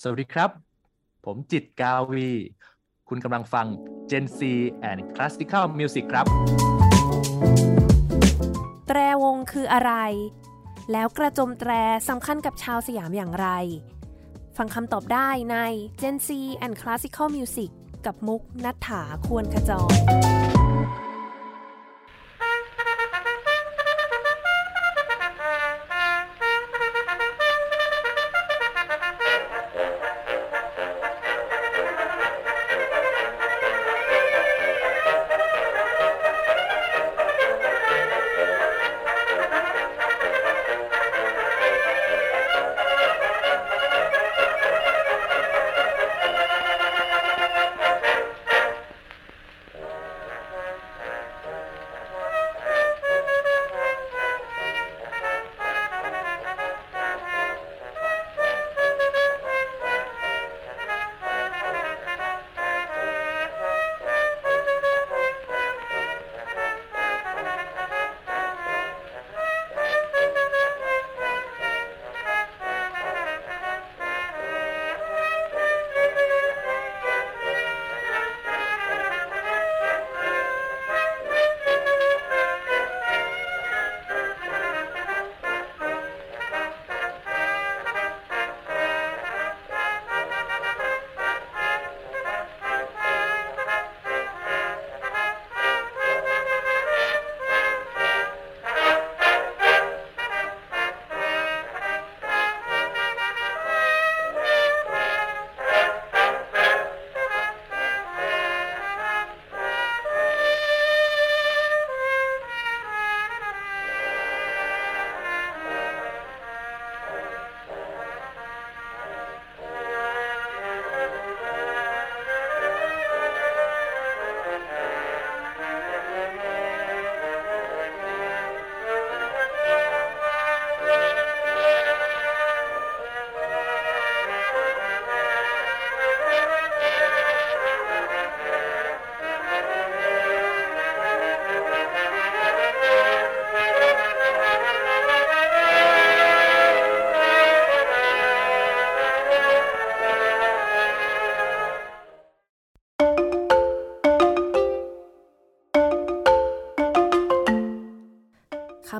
สวัสดีครับ ผมจิตกาวี คุณกำลังฟัง Gen C and Classical Music ครับ แตรวงคืออะไร แล้วกระจมแตรสำคัญกับชาวสยามอย่างไร ฟังคำตอบได้ใน Gen C and Classical Music กับมุกนัฐถาควรขจร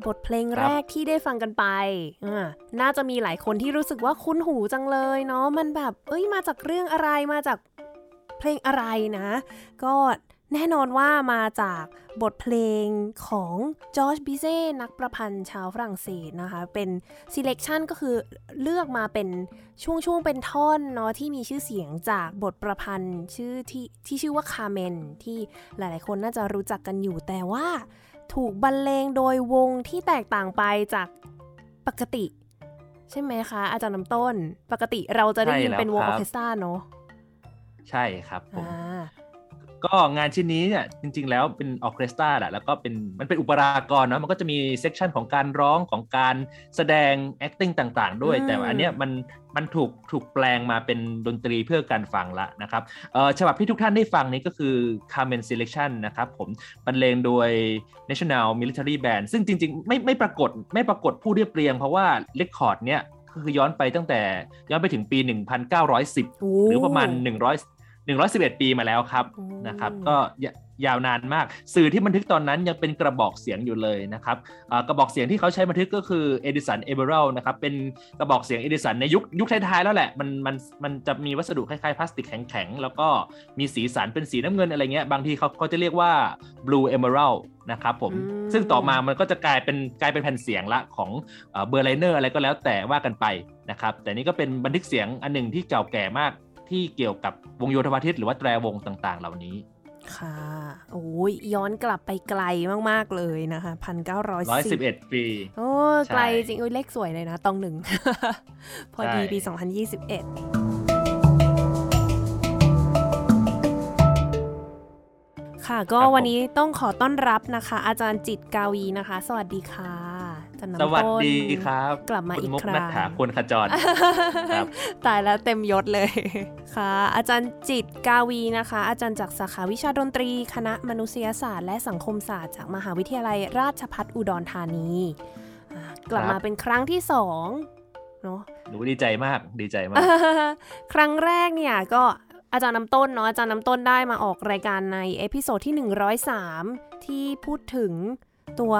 บทเพลงครับแรกที่ได้ฟังกันไปอ่าน่าจะมีหลายคนที่รู้สึกว่าคุ้นหูจังเลยเนาะ มันแบบ เอ้ย มาจากเรื่องอะไร มาจากเพลงอะไรนะ ก็แน่นอนว่ามาจากบทเพลงของจอร์จบิเซ่นักประพันธ์ชาวฝรั่งเศสนะคะ เป็น selection ก็คือเลือกมาเป็นช่วงๆเป็นท่อนเนาะที่มีชื่อเสียงจากบทประพันธ์ชื่อที่ที่ชื่อว่าคาเมนที่หลายๆคนน่าจะรู้จักกันอยู่แต่ว่า ถูกบรรเลงโดยวงที่แตกต่างไปจากปกติ ใช่ไหมคะ อาจารย์น้ำต้น ปกติเราจะได้ยินใช่แล้วเป็นวงคอรัสออร์เคสตราเนาะใช่ครับผมอ่า ก็งานชิ้นนี้เนี่ยจริง ๆ แล้วเป็นออร์เคสตราแหละแล้วก็เป็นมันเป็นอุปรากรเนาะมันก็จะมี section ของการร้องของการแสดง acting ต่างๆ ด้วยอืมแต่ว่าอันเนี้ยมันมันถูกถูกแปลงมาเป็นดนตรีเพื่อการฟังละนะครับเอ่อฉบับที่ทุกท่านได้ฟังนี้ก็คือ Carmen Selection นะครับผมบรรเลงโดย National Military Band ซึ่งจริง ๆ ไม่ไม่ปรากฏไม่ปรากฏผู้เรียบเรียงเพราะว่าเรคคอร์ดเนี้ยก็คือย้อนไปตั้งแต่ย้อนไปถึงปี 1910โอ้หรือประมาณ 100 111 ปีมาแล้วครับอืมนะครับ ก็ยยาวนานมาก สื่อที่บันทึกตอนนั้นยังเป็นกระบอกเสียงอยู่เลยนะครับอ่ากระบอกเสียงที่เขาใช้บันทึกก็คือเอดิสันเอเบอรัลนะครับเป็นกระบอกเสียงเอดิสันในยุคยุคท้ายๆแล้วแหละมันมันมันจะมีวัสดุคล้ายๆพลาสติกแข็งๆ แล้วก็มีสีสันเป็นสีน้ำเงินอะไรเงี้ยบางทีเขาเขาจะเรียกว่า Blue Amberol นะครับผมอืมซึ่งต่อมามันก็จะกลายเป็นกลายเป็นแผ่นเสียงละของเบอร์ไลเนอร์อะไรก็แล้วแต่ว่ากันไปนะครับแต่นี่ก็เป็นบันทึกเสียงอันหนึ่งที่เก่าแก่มาก ที่เกี่ยวกับวงโยธวาทิตหรือว่าแตรวงต่าง ๆ เหล่านี้ ค่ะโอ้ยย้อนกลับไปไกลมากๆเลยนะคะพันเก้าร้อยสิบ111ปี โอ้ใช่ไกลจริงโอ้ยเลขสวยเลยนะตองหนึ่ง พอดีใช่ปี2021ค่ะก็ครับผมวันนี้ต้องขอต้อนรับนะคะ อาจารย์จิตกาวีนะคะ สวัสดีค่ะอา จารย์น้ำสต้นวัสดีครับ กลับมาคุณอีกมุกครั้งนัทถาควรขจรครับตายแล้วเต็มยศเลยค่ะ อาจารย์จิตกาวีนะคะ อาจารย์จากสาขาวิชาดนตรี คณะมนุษยศาสตร์ และสังคมศาสตร์จากมหาวิทยาลัยราชภัฏอุดรธานีอ่ากลับครับมาเป็นครั้งที่สองเนาะหนูดีใจมากดีใจมาก ครั้งแรกเนี่ยก็อาจารย์น้ำต้นเนาะอาจารย์น้ำต้นได้มาออกรายการใน episode ที่ 103 ที่พูดถึง ตัว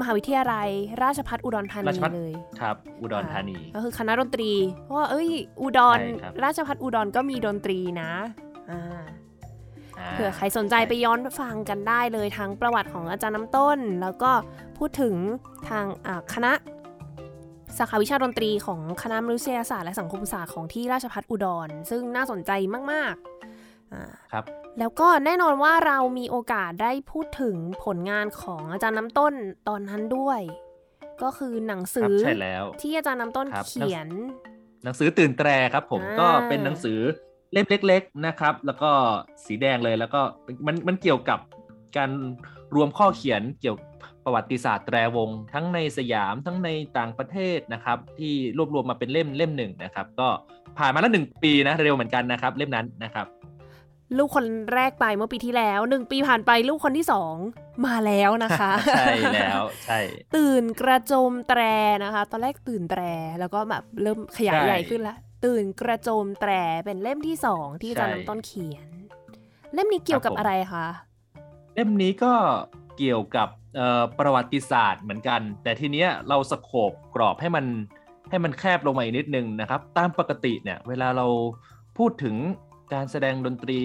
มหาวิทยาลัย ราชภัฏอุดรธานีราชภัฏเลยครับ อุดรธานีก็คือคณะดนตรี เพราะว่าเอ้ย อุดรใช่ครับราชภัฏอุดรก็มีดนตรีนะอ่าอ่าเผื่อใครสนใจไปย้อนฟังกันได้เลยทั้งประวัติของอาจารย์น้ำต้น แล้วก็พูดถึงทางอ่าคณะสาขาวิชาดนตรีของคณะมนุษยศาสตร์และสังคมศาสตร์ของที่ราชภัฏอุดร ซึ่งน่าสนใจมากๆอ่า ครับแล้วก็แน่นอนว่าเรามีโอกาสได้พูดถึงผลงานของอาจารย์น้ำต้นตอนนั้นด้วย ก็คือหนังสืครับอใช่แล้วที่อาจารย์น้ำต้นครับเขียน หนังสือตื่นแตรครับผมอ่าก็เป็นหนังสือเล่มเล็ก ๆนะครับ แล้วก็สีแดงเลยแล้วก็มันมันเกี่ยวกับการรวมข้อเขียนเกี่ยวประวัติศาสตร์แตรวง ทั้งในสยามทั้งในต่างประเทศนะครับ ที่รวบรวมมาเป็นเล่มเล่มหนึ่งนะครับ ก็ผ่านมาแล้วหนึ่งปีนะเร็วเหมือนกันนะครับ เล่มนั้นนะครับ ลูกคนแรกไปเมื่อปีที่แล้วหนึ่งปีผ่านไปลูกคนที่สองมาแล้วนะคะ ใช่แล้วใช่ตื่นกระโจมแตรนะคะ ตอนแรกตื่นแตรแล้วก็แบบเริ่มขยายใช่ใหญ่ขึ้นละตื่นกระโจมแตรเป็นเล่มที่สองที่อาจารย์ใช่น้ำต้นเขียน เล่มนี้เกี่ยวกับครับผมอะไรคะเล่มนี้ก็เกี่ยวกับเอ่อประวัติศาสตร์เหมือนกัน แต่ทีเนี้ยเราสโคบกรอบให้มันให้มันแคบลงมาอีกนิดนึงนะครับ ตามปกติเนี่ยเวลาเราพูดถึง การแสดงดนตรี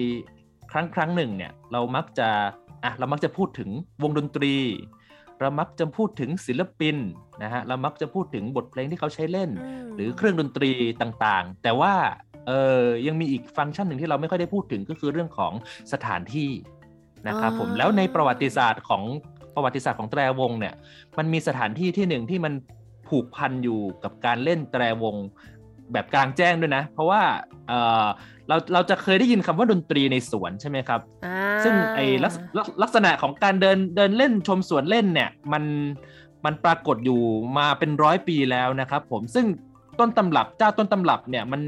ครั้งครั้งหนึ่งเนี่ยเรามักจะอะเรามักจะพูดถึงวงดนตรี เรามักจะพูดถึงศิลปินนะฮะเรามักจะพูดถึงบทเพลงที่เขาใช้เล่นมหรือเครื่องดนตรีต่างๆ แต่ว่าเออยังมีอีกฟังก์ชันหนึ่งที่เราไม่ค่อยได้พูดถึงก็คือเรื่องของสถานที่นะครับผมอ่าแล้วในประวัติศาสตร์ของประวัติศาสตร์ของแตรวงเนี่ยมันมีสถานที่ที่หนึ่งที่มันผูกพันอยู่กับการเล่นแตรวงแบบกลางแจ้งด้วยนะ เพราะว่า เออเราเราจะเคยได้ยินคำว่าดนตรีในสวนใช่ไหมครับอ่าซึ่งไอ้ลักษลักลักษณะของการเดินเดินเล่นชมสวนเล่นเนี่ยมันมันปรากฏอยู่มาเป็นร้อยปีแล้วนะครับผมซึ่งต้นตำรับเจ้าต้นตำรับเนี่ยมัน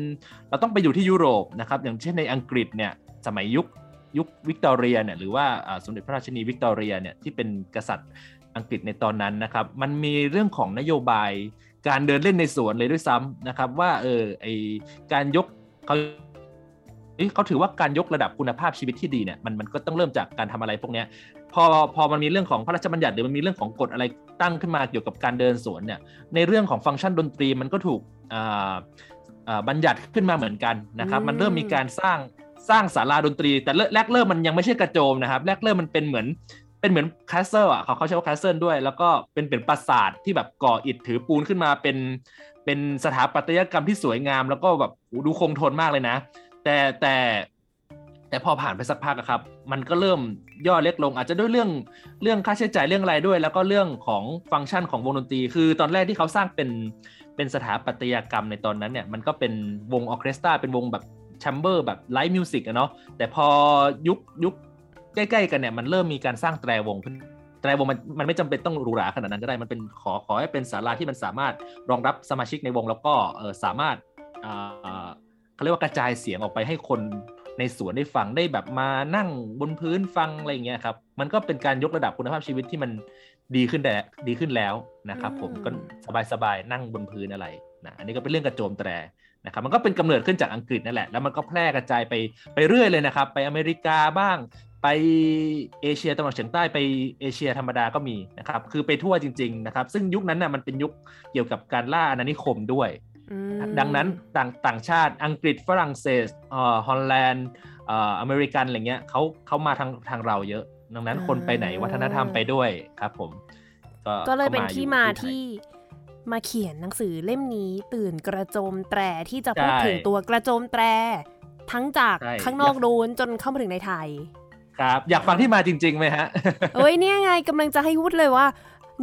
เราต้องไปอยู่ที่ยุโรปนะครับอย่างเช่นในอังกฤษเนี่ยสมัยยุคยุควิกตอเรียเนี่ยหรือว่าอ่าสมเด็จพระราชินีวิกตอเรียเนี่ยที่เป็นกษัตริย์อังกฤษในตอนนั้นนะครับ มันมีเรื่องของนโยบายการเดินเล่นในสวนเลยด้วยซ้ำนะครับ ว่าเออไอการยกเขา เอ้ยเขาถือว่าการยกระดับคุณภาพชีวิตที่ดีเนี่ยมันมันก็ต้องเริ่มจากการทำอะไรพวกเนี้ยพอพอมันมีเรื่องของพระราชบัญญัติหรือมันมีเรื่องของกฎอะไรตั้งขึ้นมาเกี่ยวกับการเดินสวนเนี่ยในเรื่องของฟังก์ชันดนตรีมันก็ถูกอ่าอ่าบัญญัติขึ้นมาเหมือนกันนะครับอืมมันเริ่มมีการสร้างสร้างศาลาดนตรี แต่แรกเริ่มมันยังไม่ใช่กระโจมนะครับแรกเริ่มมันเป็นเหมือนเป็นเหมือน castle อะเขาเขาใช้ว่า castle ด้วย แล้วก็เป็นเป็นปราสาทที่แบบก่ออิฐถือปูนขึ้นมาเป็นเป็นสถาปัตยกรรมที่สวยงาม แล้วก็แบบโอ้ดูคงทนมากเลยนะ แต่แต่แต่พอผ่านไปสักพักครับ มันก็เริ่มย่อเล็กลง อาจจะด้วยเรื่องเรื่องค่าใช้จ่ายเรื่องอะไรด้วย แล้วก็เรื่องของฟังก์ชันของวงดนตรี คือตอนแรกที่เขาสร้างเป็นเป็นสถาปัตยกรรมในตอนนั้นเนี่ย มันก็เป็นวงออเคสตราเป็นวงแบบ chamber แบบ live music อะเนาะแต่พอยุคยุคใกล้ๆกันเนี่ย มันเริ่มมีการสร้างแตรวงขึ้นแตรวงมันมันไม่จำเป็นต้องหรูหราขนาดนั้นก็ได้มันเป็นขอขอให้เป็นศาลาที่มันสามารถรองรับสมาชิกในวงแล้วก็สามารถ เขาเรียกว่ากระจายเสียงออกไปให้คนในสวนได้ฟังได้แบบมานั่งบนพื้นฟังอะไรอย่างเงี้ยครับ มันก็เป็นการยกระดับคุณภาพชีวิตที่มันดีขึ้นแต่ดีขึ้นแล้วนะครับ ผมอืมก็สบายๆนั่งบนพื้นอะไรนะอันนี้ก็เป็นเรื่องกระโจมแตรนะครับมันก็เป็นกำเนิดขึ้นจากอังกฤษนั่นแหละ แล้วมันก็แพร่กระจายไปไปเรื่อยเลยนะครับ ไปอเมริกาบ้าง ไปเอเชียตะวันออกเฉียงใต้ไปเอเชียธรรมดาก็มีนะครับ คือไปทั่วจริง ๆ นะครับ ซึ่งยุคนั้นน่ะมันเป็นยุคเกี่ยวกับการล่าอาณานิคมด้วยอืม ดังนั้นต่างต่างชาติอังกฤษฝรั่งเศสเอ่อฮอลแลนด์เอ่ออเมริกันอะไรเงี้ยเขาเขามาทางทางเราเยอะ ดังนั้นคนไปไหนวัฒนธรรมไปด้วยครับผม ก็เลยเป็นที่มาอยู่ไทยที่มาเขียนหนังสือเล่มนี้ตื่นกระโจมแตรที่จะพูดใช่ถึงตัวกระโจมแตร ทั้งจากใช่ข้างนอกดูนจนเข้ามาถึงในไทย ครับอยากฟังที่มาจริงๆไหมฮะเอ้ยเนี่ยไงกำลังจะให้พูดเลยว่า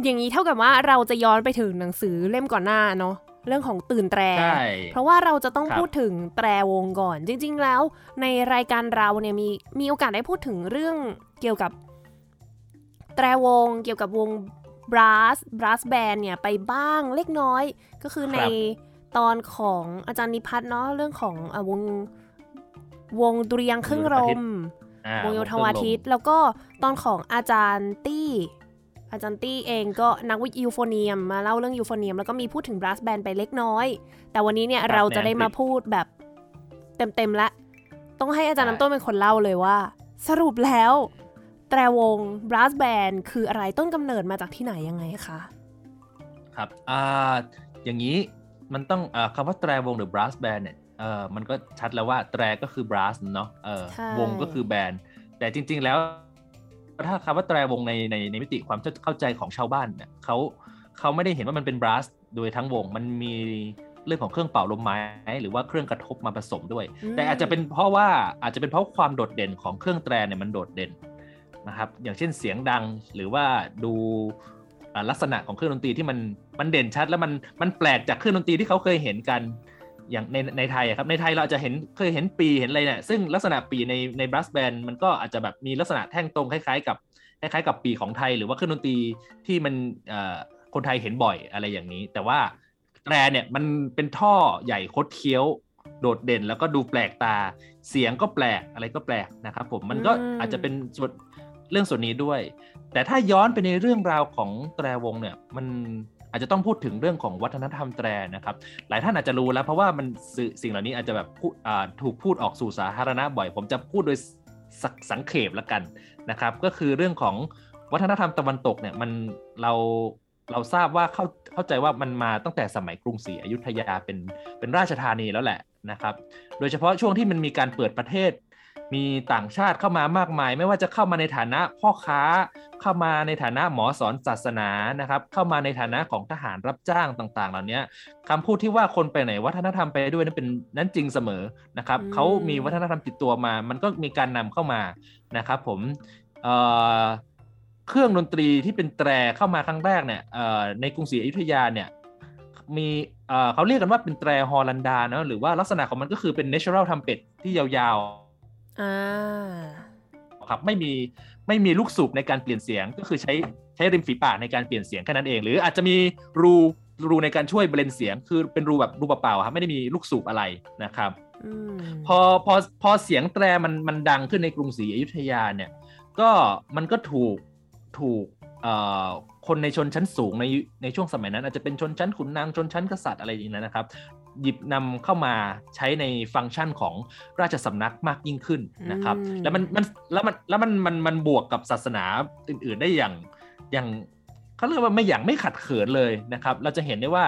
อย่างนี้เท่ากับว่าเราจะย้อนไปถึงหนังสือเล่มก่อนหน้าเนาะ เรื่องของตื่นแตรใช่เพราะว่าเราจะต้องครับพูดถึงแตรวงก่อน จริง ๆ แล้วในรายการเราเนี่ยมีมีโอกาสได้พูดถึงเรื่องเกี่ยวกับแตรวงเกี่ยวกับวงบรัสบรัสแบนเนี่ยไปบ้างเล็กน้อย ก็คือในตอนของอาจารย์นิพัฒน์เนาะเรื่องของเอ่อวงวงดุริยางค์เครื่องลมอ่าวงโยธวาทิต แล้วก็ตอนของอาจารย์ตี้ อาจารย์ตี้เองก็นัก euphonium มาเล่าเรื่อง euphonium แล้วก็มีพูดถึง brass band ไปเล็กน้อย แต่วันนี้เนี่ยเราจะได้มาพูดแบบเต็มๆละต้องให้อาจารย์น้ำต้นเป็นคนเล่าเลยว่า สรุปแล้ว แตรวง brass band คืออะไรต้นกำเนิดมาจากที่ไหนยังไงคะครับอ่าอย่างนี้มันต้องอคำว่าแตรวงหรือ brass band เนี่ยเออมันก็ชัดแล้วว่าแตรก็คือ brass เนาะเออวงก็คือแบนแต่จริง ๆ แล้ว ถ้าคำว่าแตรวงในในในมิติความเข้าใจของชาวบ้านเนี่ยเขาเขาไม่ได้เห็นว่ามันเป็น brass โดยทั้งวงมันมีเรื่องของเครื่องเป่าลมไม้ หรือว่าเครื่องกระทบมาผสมด้วย แต่อาจจะเป็นเพราะว่าอาจจะเป็นเพราะความโดดเด่นของเครื่องแตรเนี่ยมันโดดเด่นนะครับอย่างเช่นเสียงดังหรือว่าดูลักษณะของเครื่องดนตรีที่มันมันเด่นชัด แล้วมันมันแปลกจากเครื่องดนตรีที่เขาเคยเห็นกัน อย่างในในไทยครับในไทยเราจะเห็นเคยเห็นปีเห็นอะไรเนี่ยซึ่งลักษณะปีในในบรัสแบนมันก็อาจจะแบบมีลักษณะแท่งตรงคล้าย ๆ กับคล้ายๆกับปีของไทยหรือว่าเครื่องดนตรีที่มันคนไทยเห็นบ่อยอะไรอย่างนี้ แต่ว่าแตรเนี่ยมันเป็นท่อใหญ่คดเคี้ยวโดดเด่น แล้วก็ดูแปลกตาเสียงก็แปลกอะไรก็แปลกนะครับผมมันก็อาจจะเป็นส่วนเรื่องส่วนนี้ด้วย แต่ถ้าย้อนไปในเรื่องราวของแตรวงเนี่ยมัน อาจจะต้องพูดถึงเรื่องของวัฒนธรรมแตรนะครับ หลายท่านอาจจะรู้แล้วเพราะว่ามันสิ่งเหล่านี้อาจจะแบบถูกพูดออกสู่สาธารณะบ่อย ผมจะพูดโดยสังเขปละกันนะครับ ก็คือเรื่องของวัฒนธรรมตะวันตกเนี่ยมันเราเราทราบว่าเข้าเข้าใจว่ามันมาตั้งแต่สมัยกรุงศรีอยุธยาเป็นเป็นราชธานีแล้วแหละนะครับ โดยเฉพาะช่วงที่มันมีการเปิดประเทศ มีต่างชาติเข้ามามากมาย ไม่ว่าจะเข้ามาในฐานะพ่อค้า เข้ามาในฐานะหมอสอนศาสนานะครับ เข้ามาในฐานะของทหารรับจ้างต่างๆ เหล่านี้คำพูดที่ว่าคนไปไหนวัฒนธรรมไปด้วยนั้นเป็นนั้นจริงเสมอนะครับเขามีวัฒนธรรมติดตัวมา มันก็มีการนำเข้ามานะครับผมเครื่องดนตรีที่เป็นแตรเข้ามาครั้งแรกเนี่ยในกรุงศรีอยุธยาเนี่ยมีเขาเรียกกันว่าเป็นแตรฮอลันดาเนาะหรือว่าลักษณะของมันก็คือเป็น natural trumpet ที่ยาว ครับไม่มีไม่มีลูกสูบในการเปลี่ยนเสียงก็คือใช้ใช้ริมฝีปากในการเปลี่ยนเสียงแค่นั้นเอง หรืออาจจะมีรูรูในการช่วยเบลนเสียง คือเป็นรูแบบรูเปล่าๆครับไม่ได้มีลูกสูบอะไรนะครับพอพอพอเสียงแตรมันมันดังขึ้นในกรุงศรีอยุธยาเนี่ย ก็มันก็ถูกถูก คนในชนชั้นสูงในในช่วงสมัยนั้น อาจจะเป็นชนชั้นขุนนางชนชั้นกษัตริย์อะไรอย่างนี้นะครับ หยิบนำเข้ามาใช้ในฟังก์ชันของราชสำนักมากยิ่งขึ้นนะครับ แล้วมันมันแล้วมันแล้วมันมันมันบวกกับศาสนาอื่น ๆได้อย่างอย่างเขาเรียกว่าไม่อย่างไม่ขัดเขินเลยนะครับ เราจะเห็นได้ว่า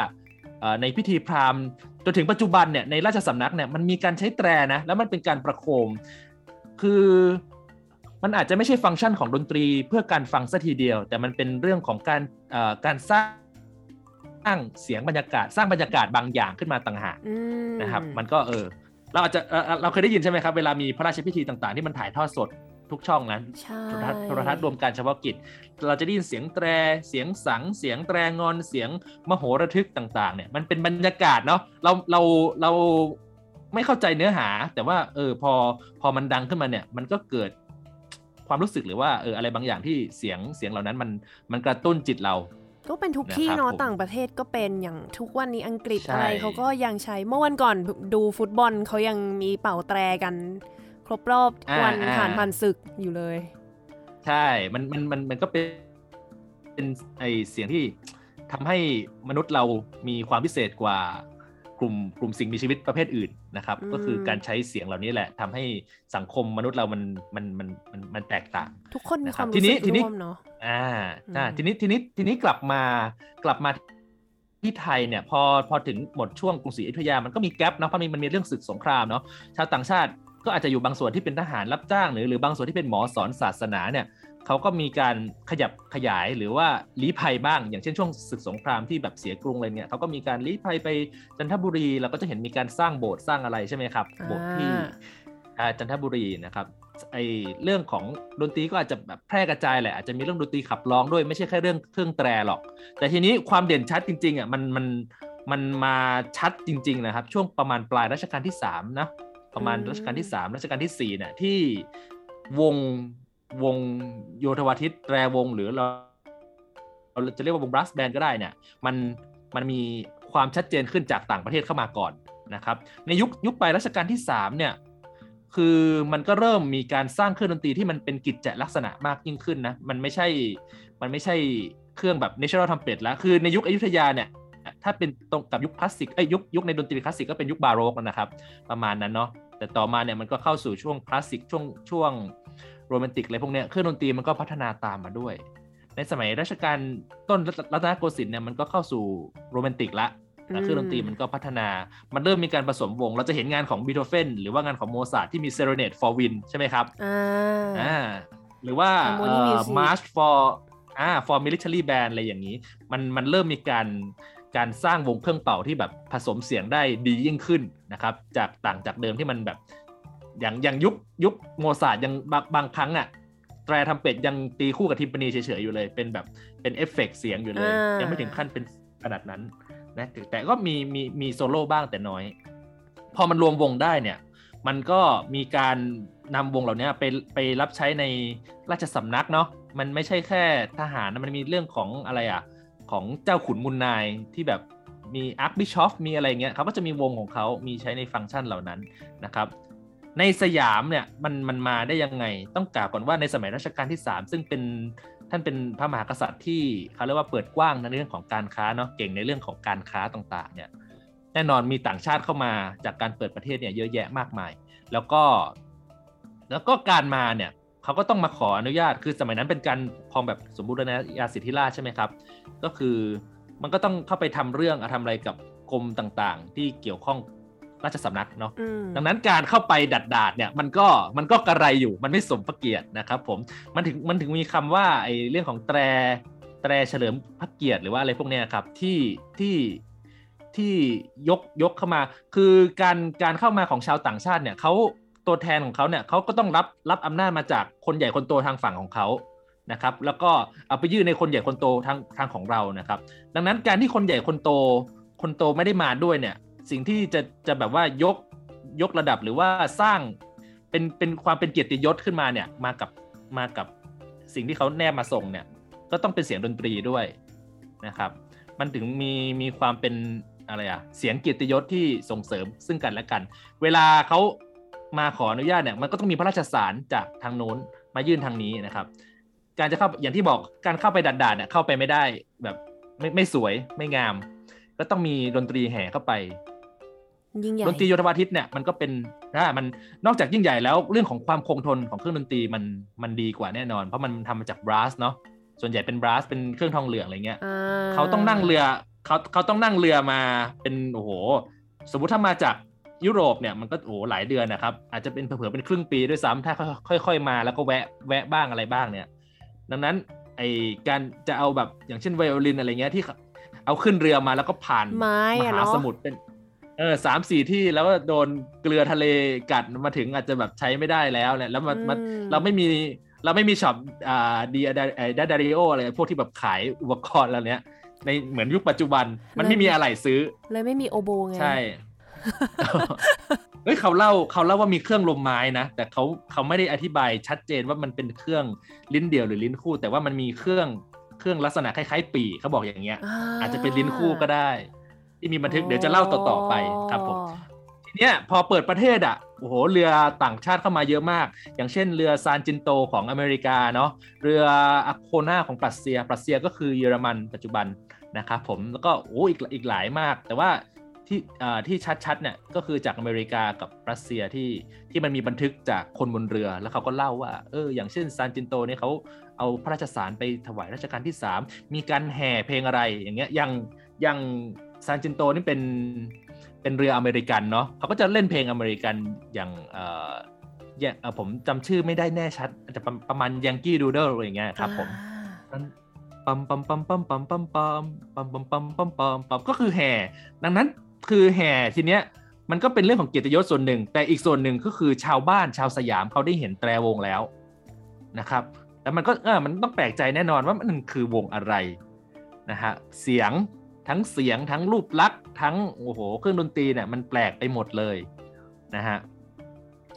ในพิธีพราหมณ์จนถึงปัจจุบันเนี่ยในราชสำนักเนี่ยมันมีการใช้แตรนะแล้วมันเป็นการประโคม คือ มันอาจจะไม่ใช่ฟังก์ชันของดนตรีเพื่อการฟังซะทีเดียว แต่มันเป็นเรื่องของการการสร้างสร้างเสียงบรรยากาศสร้างบรรยากาศบางอย่างขึ้นมาต่างหากนะครับ มันก็เออเราอาจจะเราเคยได้ยินใช่ไหมครับ เวลามีพระราชพิธีต่างๆ ที่มันถ่ายทอดสดทุกช่องนั้นโทรทัศน์รวมการเฉพาะกิจ เราจะได้ยินเสียงแตรเสียงสังเสียงแตรงอนเสียงมโหระทึกต่างๆ เนี่ยมันเป็นบรรยากาศเนาะเราเราเราไม่เข้าใจเนื้อหา แต่ว่าเออพอพอมันดังขึ้นมาเนี่ย มันก็เกิด ความรู้สึกหรือว่าเอออะไรบางอย่างที่เสียงเสียงเหล่านั้นมันมันกระตุ้นจิตเรา ก็เป็นทุกที่เนาะต่างประเทศก็เป็นอย่างทุกวันนี้อังกฤษอะไรเขาก็ยังใช้เมื่อวันก่อนดูฟุตบอลเขายังมีเป่าแตรกัน ครบรอบวันผ่านพันศึกอยู่เลย ใช่ มันมันมันมันก็เป็นเป็นไอเสียงที่ทำให้มนุษย์เรามีความพิเศษกว่ากลุ่มกลุ่มสิ่งมีชีวิตประเภทอื่น นะครับ ก็คือการใช้เสียงเหล่านี้แหละทำให้สังคมมนุษย์เรามันมันมันมันมันแตกต่าง ทุกคนมีความรู้สึกร่วมเนาะอ่าอ่าทีนี้ทีนี้ทีนี้กลับมากลับมาที่ไทยเนี่ยพอพอถึงหมดช่วงกรุงศรีอยุธยามันก็มีแกลบเนาะเพราะมันมีเรื่องศึกสงครามเนาะชาวต่างชาติก็อาจจะอยู่บางส่วนที่เป็นทหารรับจ้างหรือหรือบางส่วนที่เป็นหมอสอนศาสนาเนี่ย เขาก็มีการขยับขยายหรือว่าลี้ภัยบ้าง อย่างเช่นช่วงศึกสงครามที่แบบเสียกรุงเลยเนี่ยเขาก็มีการลี้ภัยไปจันทบุรีเราก็จะเห็นมีการสร้างโบสถ์สร้างอะไรใช่ไหมครับโบสถ์ที่จันทบุรีนะครับไอเรื่องของดนตรีก็อาจจะแบบแพร่กระจายแหละอาจจะมีเรื่องดนตรีขับร้องด้วยไม่ใช่แค่เรื่องเครื่องแตรหรอก แต่ทีนี้ความเด่นชัดจริงๆอะมันมันมันมาชัดจริง ๆ นะครับ ช่วงประมาณปลายรัชกาลที่3นะประมาณรัชกาลที่ 3 รัชกาลที่4เนี่ยที่วง วงโยธวาทิตแตรวงหรือเราเราจะเรียกว่าวงบรัสแบนก็ได้เนี่ยมันมันมีความชัดเจนขึ้นจากต่างประเทศเข้ามาก่อนนะครับ ในยุคยุคปลายรัชกาลที่3เนี่ยคือมันก็เริ่มมีการสร้างเครื่องดนตรีที่มันเป็นกิจจลักษณะมากยิ่งขึ้นนะมันไม่ใช่มันไม่ใช่เครื่องแบบ natural trumpet แล้วคือในยุคอยุธยาเนี่ยถ้าเป็นตรงกับยุคคลาสสิกไอ้ยุคยุคในดนตรีคลาสสิกก็เป็นยุคบาโรกนะครับ ประมาณนั้นเนาะแต่ต่อมาเนี่ยมันก็เข้าสู่ช่วงคลาสสิกช่วงช่วง โรแมนติกอะไรพวกเนี้ยเครื่องดนตรีมันก็พัฒนาตามมาด้วย ในสมัยรัชกาลต้นรัตนโกสินทร์เนี่ยมันก็เข้าสู่โรแมนติกละเครื่องดนตรีมันก็พัฒนา มันเริ่มมีการผสมวง เราจะเห็นงานของบีโธเฟนหรือว่างานของโมซาร์ทที่มี serenade for wind ใช่ไหมครับอ่าหรือว่ามาร์ช for อ่า for military band อะไรอย่างนี้ มันมันเริ่มมีการการสร้างวงเครื่องเป่าที่แบบผสมเสียงได้ดียิ่งขึ้นนะครับ จากต่างจากเดิมที่มันแบบ อย่างอย่างยุคยุคโมซาร์ทยังบางบางครั้งอะแตรทรัมเป็ตยังตีคู่กับ timpani เฉยๆอยู่เลย เป็นแบบเป็นเอฟเฟกเสียงอยู่เลย ยังไม่ถึงขั้นเป็นขนาดนั้นนะแต่ก็มีมีมีโซโล่บ้างแต่น้อย พอมันรวมวงได้เนี่ย มันก็มีการนำวงเหล่านี้ไปไปรับใช้ในราชสำนักเนาะมันไม่ใช่แค่ทหารมันมีเรื่องของอะไรอะของเจ้าขุนมูลนายที่แบบมี archbishop มีอะไรเงี้ยเขาก็จะมีวงของเขามีใช้ในฟังก์ชันเหล่านั้นนะครับ ในสยามเนี่ยมันมันมาได้ยังไง ต้องกล่าวก่อนว่าในสมัยรัชกาลที่ 3 ซึ่งเป็นท่านเป็นพระมหากษัตริย์ที่เขาเรียกว่าเปิดกว้างในเรื่องของการค้าเนาะเก่งในเรื่องของการค้าต่างๆ เนี่ยแน่นอนมีต่างชาติเข้ามาจากการเปิดประเทศเนี่ยเยอะแยะมากมาย แล้วก็ แล้วก็การมาเนี่ยเขาก็ต้องมาขออนุญาต คือสมัยนั้นเป็นการพองแบบสมบูรณาญาสิทธิราชใช่ไหมครับ ก็คือมันก็ต้องเข้าไปทำเรื่องทำอะไรกับกรมต่างๆ ที่เกี่ยวข้อง ราชสำนักเนาะดังนั้นการเข้าไปดัดดาดเนี่ยมันก็มันก็กระไรอยู่มันไม่สมพระเกียรตินะครับผมมันถึงมันถึงมีคำว่าไอ้เรื่องของแตรแตรเฉลิมพระเกียรติหรือว่าอะไรพวกเนี้ยครับที่ที่ที่ยกยกเข้ามา คือการการเข้ามาของชาวต่างชาติเนี่ยเขาตัวแทนของเขาเนี่ยเขาก็ต้องรับรับอำนาจมาจากคนใหญ่คนโตทางฝั่งของเขานะครับ แล้วก็เอาไปยื่นในคนใหญ่คนโตทางทางของเรานะครับ ดังนั้นการที่คนใหญ่คนโต คนโตไม่ได้มาด้วยเนี่ย สิ่งที่จะจะแบบว่ายกยกระดับหรือว่าสร้างเป็นเป็นความเป็นเกียรติยศขึ้นมาเนี่ยมากับมากับสิ่งที่เขาแนบมาส่งเนี่ย ก็ต้องเป็นเสียงดนตรีด้วยนะครับ มันถึงมีมีความเป็นอะไรอะเสียงเกียรติยศที่ส่งเสริมซึ่งกันและกัน เวลาเขามาขออนุญาตเนี่ยมันก็ต้องมีพระราชสารจากทางโน้นมายื่นทางนี้นะครับ การจะเข้าอย่างที่บอกการเข้าไปดัดดาเนี่ยเข้าไปไม่ได้แบบไม่ไม่สวยไม่งาม ก็ต้องมีดนตรีแห่เข้าไปดนตรีโยธวาทิตเนี่ยมันก็เป็นนะมันนอกจากยิ่งใหญ่แล้วเรื่องของความคงทนของเครื่องดนตรีมันมันดีกว่าแน่นอน เพราะมันทำมาจากบรัสเนาะส่วนใหญ่เป็นบรัสเป็นเครื่องทองเหลืองอะไรเงี้ยเขาต้องนั่งเรือเขาเขาต้องนั่งเรือมาเป็นโอ้โห สมมุติถ้ามาจากยุโรปเนี่ยมันก็โอ้หลายเดือนนะครับ อาจจะเป็นเผื่อเป็นครึ่งปีด้วยซ้ำถ้าค่อยๆมาแล้วก็แวะแวะบ้างอะไรบ้างเนี่ย ดังนั้นไอการจะเอาแบบอย่างเช่นไวโอลินอะไรเงี้ยที่ เอาขึ้นเรือมาแล้วก็ผ่านมหาสมุทรเป็นเออสามสี่ที่แล้วก็โดนเกลือทะเลกัดมาถึงอาจจะแบบใช้ไม่ได้แล้วเนี่ยแล้วมันเราไม่มีเราไม่มีช็อปอ่าดีดาดาริโออะไรพวกที่แบบขายอุปกรณ์แล้วเนี้ยในเหมือนยุคปัจจุบันมันไม่มีอะไรซื้อ เลยไม่มีโอโบไงใช่เฮ้ยเขาเล่าเขาเล่าว่ามีเครื่องลมไม้นะ แต่เขาเขาไม่ได้อธิบายชัดเจนว่ามันเป็นเครื่องลิ้นเดียวหรือลิ้นคู่ แต่ว่ามันมีเครื่อง เครื่องลักษณะคล้ายๆ ปีเขาบอกอย่างเงี้ย อาจจะเป็นลิ้นคู่ก็ได้ ที่มีบันทึกเดี๋ยวจะเล่าต่อๆไปครับผมทีเนี้ยพอเปิดประเทศอะโอ้โหเรือต่างชาติเข้ามาเยอะมาก อย่างเช่นเรือซานจินโตของอเมริกาเนาะเรืออะโคนาของปรัสเซียปรัสเซียก็คือเยอรมันปัจจุบันนะครับผมแล้วก็โอ้อีกอีกหลายมาก แต่ว่าที่ที่ชัดๆเนี่ยก็คือจากอเมริกากับรัสเซียที่ที่มันมีบันทึกจากคนบนเรือแล้วเขาก็เล่าว่าเอออย่างเช่นซานจินโตเนี่ยเขา เอาพระราชสารไปถวายรัชกาลที่ 3 มีการแห่เพลงอะไรอย่างเงี้ยยังยังซานจินโตนี่เป็นเป็นเรืออเมริกันเนาะเขาก็จะเล่นเพลงอเมริกันอย่างเอ่ออย่างผมจำชื่อไม่ได้แน่ชัดอาจจะประมาณยังกี้ดูเดิลอะไรอย่างเงี้ยครับผมปั๊มปั๊มปั๊มปั๊มปั๊มปั๊มปั๊มปั๊มปั๊มปั๊มปั๊มปั๊มปั๊มก็คือแห่ ดังนั้นคือแห่ทีเนี้ยมันก็เป็นเรื่องของเกียรติยศส่วนหนึ่ง แต่อีกส่วนหนึ่งก็คือชาวบ้านชาวสยามเขาได้เห็นแตรวงแล้วนะครับ แล้วมันก็เออมันต้องแปลกใจแน่นอนว่ามันคือวงอะไรนะฮะเสียงทั้งเสียงทั้งรูปลักษณ์ทั้งโอ้โหเครื่องดนตรีเนี่ยมันแปลกไปหมดเลยนะฮะ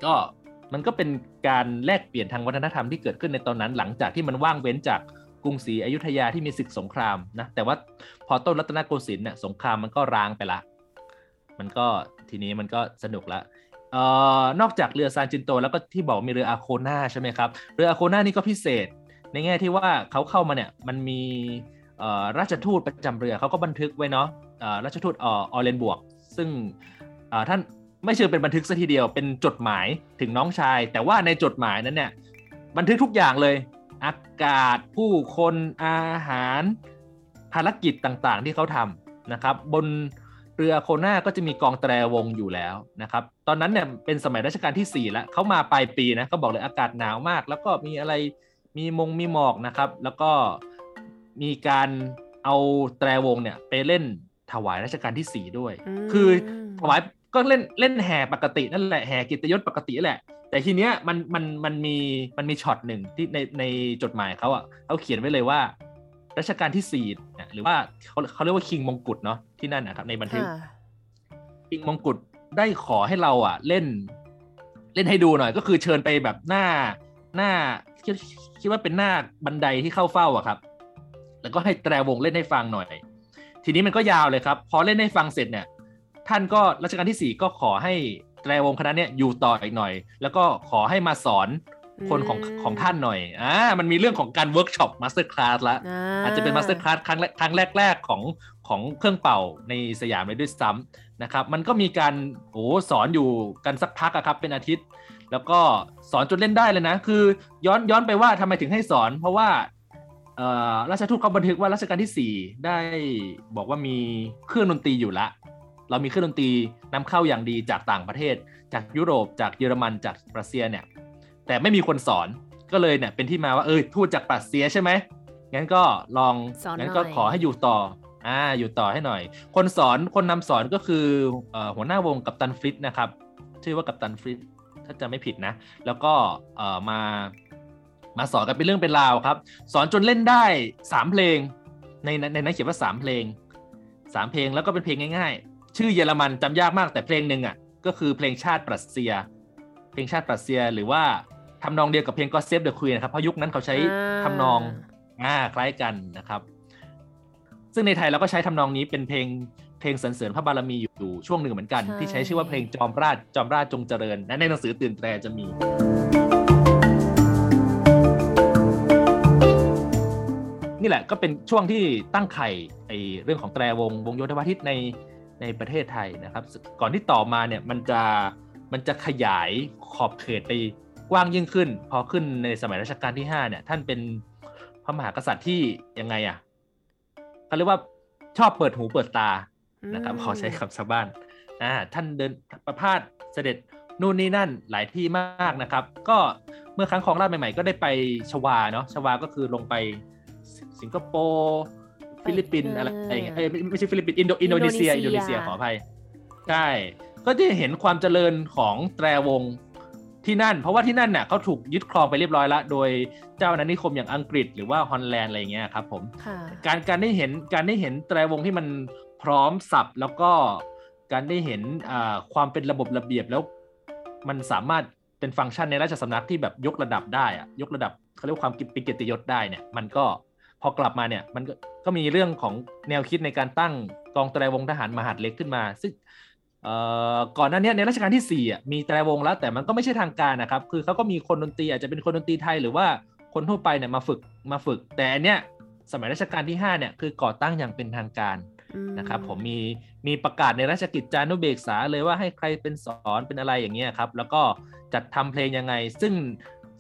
ก็มันก็เป็นการแลกเปลี่ยนทางวัฒนธรรมที่เกิดขึ้นในตอนนั้น หลังจากที่มันว่างเว้นจากกรุงศรีอยุธยาที่มีศึกสงครามนะแต่ว่าพอต้นรัตนโกสินทร์เนี่ยสงครามมันก็ร้างไปละ มันก็ทีนี้มันก็สนุกละ ออนอกจากเรือซานจินโต แล้วก็ที่บอกมีเรืออาโคนาใช่ไหมครับ เรืออาโคนานี่ก็พิเศษ ในแง่ที่ว่าเขาเข้ามาเนี่ยมันมีราชทูตประจำเรือเขาก็บันทึกไว้เนาะราชทูตออเรนบวก ซึ่งท่านไม่เชิงเป็นบันทึกซะทีเดียวเป็นจดหมายถึงน้องชาย แต่ว่าในจดหมายนั้นเนี่ยบันทึกทุกอย่างเลย อากาศผู้คนอาหารภารกิจต่างๆ ที่เขาทำนะครับ บน เรือโคนาก็จะมีกองแตรวงอยู่แล้วนะครับ ตอนนั้นเนี่ยเป็นสมัยรัชกาลที่ 4 แล้วเขามาปลายปีนะเขาบอกเลยอากาศหนาวมาก แล้วก็มีอะไรมีมงมีหมอกนะครับ แล้วก็มีการเอาแตรวงเนี่ยไปเล่นถวายรัชกาลที่ 4 ด้วย คือถวายก็เล่นเล่นแห่ปกตินั่นแหละแห่กิตยศปกติแหละ แต่ทีเนี้ยมันมันมันมีมันมีช็อตหนึ่งที่ในในจดหมายเขาอะเขาเขียนไว้เลยว่า รัชกาลที่สี่หรือว่าเขาเขาเรียกว่าคิงมงกุฎเนาะที่นั่นนะครับ ในบันทึกคิงมงกุฎได้ขอให้เราอะ เล่น เล่นให้ดูหน่อย ก็คือเชิญไปแบบหน้าหน้าคิดคิดว่าเป็นหน้าบันไดที่เข้าเฝ้าอะครับ แล้วก็ให้แตรวงเล่นให้ฟังหน่อย ทีนี้มันก็ยาวเลยครับ พอเล่นให้ฟังเสร็จเนี่ย ท่านก็รัชกาลที่สี่ก็ขอให้แตรวงคณะเนี้ยอยู่ต่ออีกหน่อย แล้วก็ขอให้มาสอน คนของของท่านหน่อยอ่ามันมีเรื่องของการ workshop masterclass ละอาจจะเป็น masterclass ครั้งครั้งแรก ๆ ของของเครื่องเป่าในสยามเลยด้วยซ้ำนะครับ มันก็มีการโอ้สอนอยู่กันสักพักอะครับเป็นอาทิตย์ แล้วก็สอนจนเล่นได้เลยนะ คือ ย้อนย้อนไปว่าทำไมถึงให้สอน เพราะว่าราชทูตเขาบันทึกว่ารัชกาลที่ 4 ได้บอกว่ามีเครื่องดนตรีอยู่ละ เรามีเครื่องดนตรีนำเข้าอย่างดีจากต่างประเทศ จากยุโรปจากเยอรมันจากรัสเซียเนี่ย แต่ไม่มีคนสอนก็เลยเนี่ยเป็นที่มาว่าเออทูตจากปัสเซียใช่ไหมงั้นก็ลองงั้นก็ขอให้อยู่ต่ออ่าอยู่ต่อให้หน่อย คนสอนคนนำสอนก็คือหัวหน้าวงกับตันฟริตนะครับ ชื่อว่ากับตันฟริตถ้าจะไม่ผิดนะ แล้วก็มามาสอนกันเป็นเรื่องเป็นราวครับ สอนจนเล่นได้สามเพลง ในในนั้นเขียนว่าสามเพลงสามเพลงแล้วก็เป็นเพลงง่ายๆ ชื่อเยอรมันจำยากมากแต่เพลงหนึ่งอะก็คือเพลงชาติปรัสเซีย เพลงชาติปรัสเซียหรือว่า ทำนองเดียวกับเพลง God Save the Queen นะครับเพราะยุคนั้นเขาใช้ทำนองอ่าคล้ายกันนะครับ ซึ่งในไทยเราก็ใช้ทำนองนี้เป็นเพลงเพลงสรรเสริญพระบารมีอยู่ช่วงหนึ่งเหมือนกัน ที่ใช้ชื่อว่าเพลงจอมราชจอมราชจงเจริญนะในหนังสือตื่นแตรจะมีนี่แหละก็เป็นช่วงที่ตั้งไข่ไอเรื่องของแตรวงวงโยธวาทิตในในประเทศไทยนะครับ ก่อนที่ต่อมาเนี่ยมันจะมันจะขยายขอบเขตไป กว้างยิ่งขึ้น พอขึ้นในสมัยรัชกาลที่5เนี่ย ท่านเป็นพระมหากษัตริย์ที่ยังไงอะเขาเรียกว่าชอบเปิดหูเปิดตานะครับพอใช้คำชาวบ้านอ่าท่านเดินประพาสเสด็จนู่นนี่นั่นหลายที่มากนะครับ ก็เมื่อครั้งครองราชย์ใหม่ ๆ ก็ได้ไปชวาเนาะชวาก็คือลงไปสิงคโปร์ฟิลิปปินส์อะไรอย่างเงี้ยไม่ใช่ฟิลิปปินส์อินโดอินโดนีเซีย อินโดนีเซียขออภัยใช่ก็จะเห็นความเจริญของแตรวง ที่นั่น เพราะว่าที่นั่นเนี่ยเขาถูกยึดครองไปเรียบร้อยแล้วโดยเจ้าอาณานิคมอย่างอังกฤษหรือว่าฮอลแลนด์อะไรเงี้ยครับผมการการได้เห็นการได้เห็นแตรวงที่มันพร้อมสรรพแล้วก็การได้เห็นความเป็นระบบระเบียบแล้ว มันสามารถเป็นฟังก์ชันในราชสำนักที่แบบยกระดับได้อะยกระดับเขาเรียกความเป็นเกียรติยศได้เนี่ย มันก็พอกลับมาเนี่ยมันก็ก็มีเรื่องของแนวคิดในการตั้งกองแตรวงทหารมหาดเล็กขึ้นมา ซึ่ง ก่อนหน้านี้ในรัชกาลที่4อะมีแตรวงแล้วแต่มันก็ไม่ใช่ทางการนะครับ คือเขาก็มีคนดนตรีอาจจะเป็นคนดนตรีไทยหรือว่าคนทั่วไปเนี่ยมาฝึกมาฝึก แต่อันเนี้ยสมัยรัชกาลที่5เนี่ยคือก่อตั้งอย่างเป็นทางการนะครับผมมีมีประกาศในราชกิจจานุเบกษาเลยว่าให้ใครเป็นสอนเป็นอะไรอย่างเงี้ยครับ แล้วก็จัดทำเพลงยังไง ซึ่ง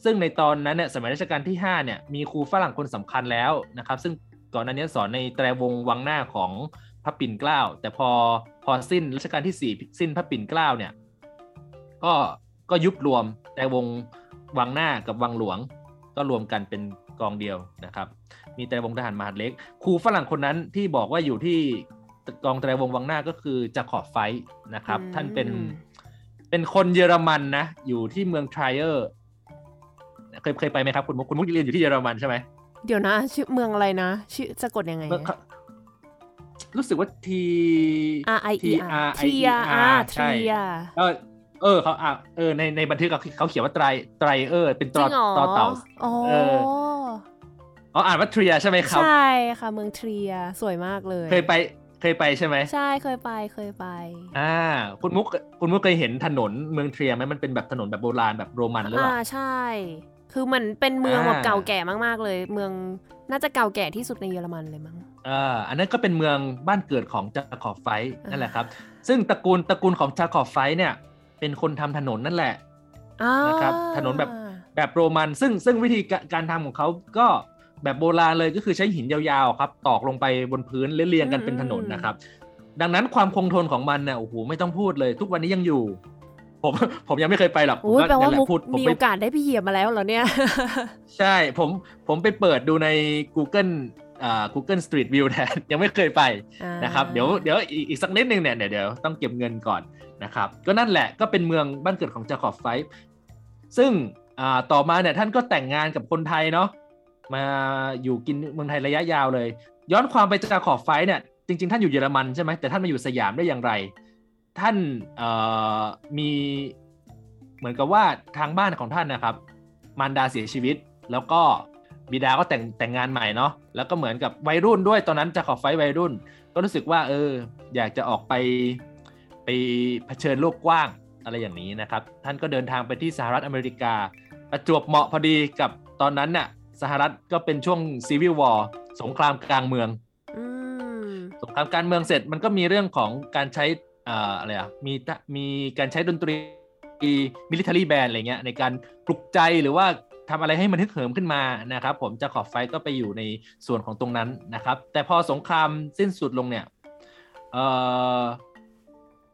ซึ่งในตอนนั้นเนี่ยสมัยรัชกาลที่5เนี่ยมีครูฝรั่งคนสำคัญแล้วนะครับ ซึ่งก่อนหน้านี้สอนในแตรวงวังหน้าของพระปิ่นเกล้าแต่พอ พอสิ้นรัชกาลที่สี่สิ้นพระปิ่นเกล้าเนี่ย ก็ก็ยุบรวมแต่วงวังหน้ากับวังหลวง ก็รวมกันเป็นกองเดียวนะครับ มีแต่วงทหารมหาดเล็ก ครูฝรั่งคนนั้นที่บอกว่าอยู่ที่กองแต่วงวังหน้าก็คือจะขอบไฟนะครับ ท่านเป็นเป็นคนเยอรมันนะ อยู่ที่เมืองทริเออร์เคยเคยไปไหมครับ คุณมุกคุณมุกเรียนอยู่ที่เยอรมันใช่ไหมเดี๋ยวนะ ชื่อเมืองอะไรนะ ชื่อสะกดยังไง รู้สึกว่า T R I E R ทรียอาใช่เออเออเขาอะเออในในบันทึกเขาเขียนว่าไตรไตรเออเป็นตอต่อเต่าเอออ๋ออ่านว่าทรียใช่ไหมครับใช่ค่ะเมืองทรียสวยมากเลย เคยไปเคยไปใช่ไหมใช่เคยไปเคยไป อ่า คุณมุกคุณมุกเคยเห็นถนนเมืองเทรียไหมมันเป็นแบบถนนแบบโบราณแบบโรมันหรือเปอ่าล่าใช่ คือมันเป็นเมืองอ่าแบบเก่าแก่มากๆเลย เมืองน่าจะเก่าแก่ที่สุดในเยอรมันเลยมั้ง อ่าอันนั้นก็เป็นเมืองบ้านเกิดของจาขอบไฟท์อ่านั่นั่นแหละครับ ซึ่งตระกูลตระกูลของจาขอบไฟท์เนี่ยเป็นคนทำถนนนั่นแหละอ่านะครับถนนแบบแบบโรมัน ซึ่งซึ่งวิธีกการทำของเขาก็แบบโบราณเลยก็คือใช้หินยาวๆครับ ตอกลงไปบนพื้นเรียงๆกันเป็นถนนนะครับ ดังนั้นความคงทนของมันเนี่ยโอ้โหไม่ต้องพูดเลย ทุกวันนี้ยังอยู่ ผมผมยังไม่เคยไปหรอกโอ้ยผมแปลว่านั่นหะมุกพูดผมมีไปโอกาสได้ไปเหยียบมาแล้วเหรอเนี่ย ใช่ผมผมไปเปิดดูใน Google อ่า Google Street View แทนยังไม่เคยไปนะครับเดี๋ยวเดี๋ยวอีกอีกสักนิดนึงเนี่ยเดี๋ยวเดี๋ยวต้องเก็บเงินก่อนนะครับก็นั่นแหละก็เป็นเมืองบ้านเกิดของจาคอบไฟท์ซึ่งอ่าต่อมาเนี่ยท่านก็แต่งงานกับคนไทยเนาะมาอยู่กินเมืองไทยระยะยาวเลย ย้อนความไปจาคอบไฟท์เนี่ยจริง ๆ ท่านอยู่เยอรมันใช่ไหมแต่ท่านมาอยู่สยามได้อย่างไร ท่านเอ่อมีเหมือนกับว่าทางบ้านของท่านนะครับ มารดาเสียชีวิตแล้วก็ บิดาก็แต่งแต่งงานใหม่เนาะแล้วก็เหมือนกับวัยรุ่นด้วยตอนนั้นจะขอบไฟวัยรุ่น ก็รู้สึกว่าเออ อยากจะออกไปไปเผชิญโลกกว้างอะไรอย่างนี้นะครับ ท่านก็เดินทางไปที่สหรัฐอเมริกา ประจวบเหมาะพอดีกับตอนนั้นน่ะสหรัฐก็เป็นช่วงซีวิลวอร์สงครามกลางเมืองอืมสงครามการเมืองเสร็จมันก็มีเรื่องของการใช้อ่าอะไรอะมีทะมีการใช้ดนตรีมิลิเ a อรี่แบนอะไรเงี้ยในการปลุกใจหรือว่า ทำอะไรให้มันฮึกเหิมขึ้นมานะครับผมจาค็อบไฟท์ก็ไปอยู่ในส่วนของตรงนั้นนะครับ แต่พอสงครามสิ้นสุดลงเนี่ยเอ่อ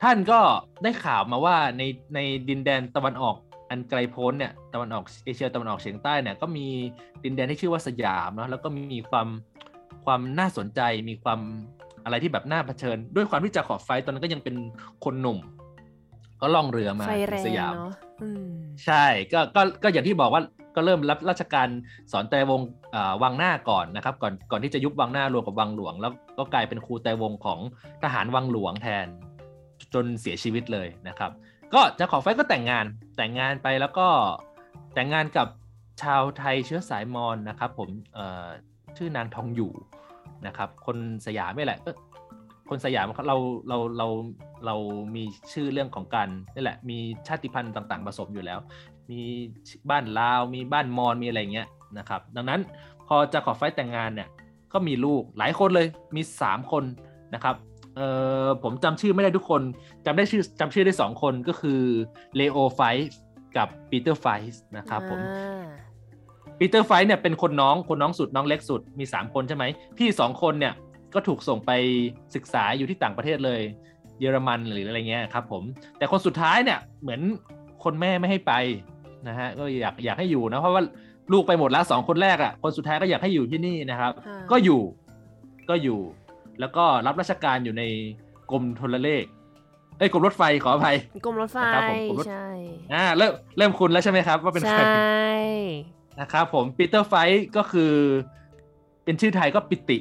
ท่านก็ได้ข่าวมาว่าในในดินแดนตะวันออกอันไกลโพ้นเนี่ยตะวันออกเอเชียตะวันออกเฉียงใต้เนี่ยก็มีดินแดนที่ชื่อว่าสยามเนาะแล้วก็มีความความน่าสนใจมีความอะไรที่แบบน่าเผชิญ ด้วยความที่จะขอบไฟตอนนั้นก็ยังเป็นคนหนุ่ม ก็ล่องเรือมาไฟแรถึงงสยามเนาะอืมใช่ก็ก็ก็อย่างที่บอกว่า ก็เริ่มรับราชการสอนแต่วงวังหน้าก่อนนะครับ ก่อนก่อนที่จะยุบวังหน้ารวมกับวังหลวง แล้วก็กลายเป็นครูแต่วงของทหารวังหลวงแทนจนเสียชีวิตเลยนะครับ ก็จะขอไฟก็แต่งงานแต่งงานไปแล้วก็แต่งงานกับชาวไทยเชื้อสายมอญนะครับผมชื่อนางทองอยู่นะครับคนสยามไม่แหละคนสยามเราเราเราเรามีชื่อเรื่องของการนี่แหละมีชาติพันธุ์ต่าง ๆ ผสมอยู่แล้ว มีบ้านลาว มีบ้านมอญมีอะไรเงี้ยนะครับ ดังนั้นพอจะขอไฟแต่งงานเนี่ยก็มีลูกหลายคนเลยมี 3 คนนะครับเออผมจำชื่อไม่ได้ทุกคนจำได้ชื่อจำชื่อได้ 2 คนก็คือเลโอไฟกับปีเตอร์ไฟนะครับผมอ่าปีเตอร์ไฟท์เนี่ยเป็นคนน้องคนน้องสุดน้องเล็กสุดมี 3 คนใช่ไหมพี่สองคนเนี่ยก็ถูกส่งไปศึกษาอยู่ที่ต่างประเทศเลย เยอรมันหรืออะไรเงี้ยครับผมแต่คนสุดท้ายเนี่ยเหมือนคนแม่ไม่ให้ไป นะฮะก็อยากอยากให้อยู่นะเพราะว่าลูกไปหมดแล้วสองคนแรกอะ่ะคนสุดท้ายก็อยากให้อยู่ที่นี่นะครับอ่าก็อยู่ก็อยู่ แล้วก็รับราชการอยู่ในกรมโทรเลขเอ้ยกรมรถไฟขออภัยกรมรถไฟนะครับผมกรมรถใช่อ่าเริ่มเริ่มคุณแล้วใช่ไหมครับ ว่าเป็นใชใคร่นะครับผมปีเตอร์ไฟก็คือ เป็นชื่อไทยก็ปิติ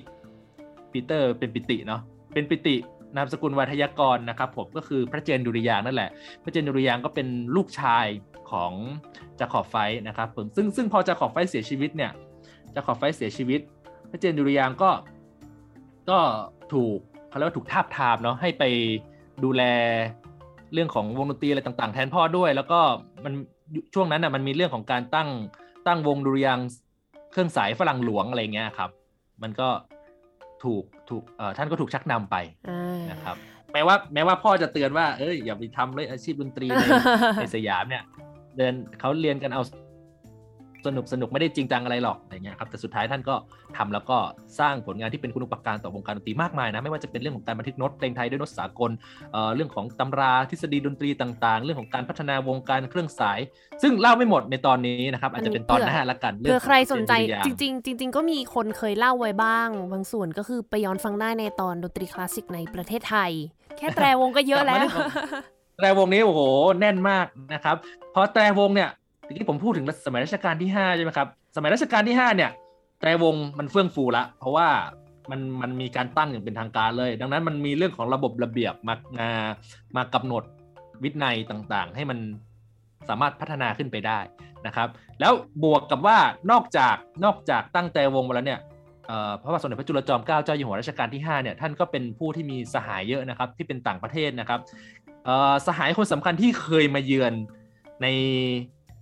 ปีเตอร์เป็นปิติเนาะเป็นปิติ นามสกุลวัทยากรนะครับผมก็คือพระเจนดุริยางนั่นแหละ พระเจนดุริยางก็เป็นลูกชายของจาขอบไฟนะครับผมซึ่งซึ่งพอจาขอบไฟเสียชีวิตเนี่ยจาขอบไฟเสียชีวิต พระเจนดุริยางก็ก็ถูกเขาเรียกว่าถูกทาบทามเนาะให้ไปดูแลเรื่องของวงดนตรีอะไรต่าง ๆ แทนพ่อด้วย แล้วก็มันช่วงนั้นน่ะมันมีเรื่องของการตั้งตั้งวงดุริยางเครื่องสายฝรั่งหลวงอะไรเงี้ยครับ มันก็ถูก ถูกเอ่อท่านก็ถูกชักนำไปอ่านะครับแม้ว่าแม้ว่าพ่อจะเตือนว่าเอ้ยอย่าไปทำเลยอาชีพดนตรีในในสยามเนี่ย เดินเขาเรียนกันเอา สนุกสนุกไม่ได้จริงจังอะไรหรอกอะไรเงี้ยครับแต่สุดท้ายท่านก็ทำแล้วก็สร้างผลงานที่เป็นคุณอุปการต่อวงการดนตรีมากมายนะไม่ว่าจะเป็นเรื่องของการบันทึกโน้ตเพลงไทยด้วยโน้ตสากลเอ่อเรื่องของตำราทฤษฎีดนตรีต่างๆ เรื่องของการพัฒนาวงการเครื่องสาย ซึ่งเล่าไม่หมดในตอนนี้นะครับอาจจะเป็นตอนหน้าละกันเผื่อใครสนใจเรื่องของจริงๆจริง ๆ ก็มีคนเคยเล่าไว้บ้าง บางส่วนก็คือไปย้อนฟังได้ในตอนดนตรีคลาสสิกในประเทศไทย แค่แตรวงก็เยอะแล้วแตรวงนี้โอ้โหแน่นมากนะครับเพราะแตรวงเนี่ย เมื่อกี้ผมพูดถึงสมัยรัชกาลที่5ใช่ไหมครับ สมัยรัชกาลที่ 5 เนี่ยแตรวงมันเฟื่องฟูละ เพราะว่ามันมันมีการตั้งอย่างเป็นทางการเลย ดังนั้นมันมีเรื่องของระบบระเบียบมามามากำหนดวินัยต่างๆ ให้มันสามารถพัฒนาขึ้นไปได้นะครับ แล้วบวกกับว่านอกจากนอกจากตั้งแต่วงมาแล้วเนี่ยพระบาทสมเด็จพระจุลจอมเกล้าเจ้าอยู่หัวรัชกาลที่5เนี่ยท่านก็เป็นผู้ที่มีสหายเยอะนะครับที่เป็นต่างประเทศนะครับสหายคนสำคัญที่เคยมาเยือนใน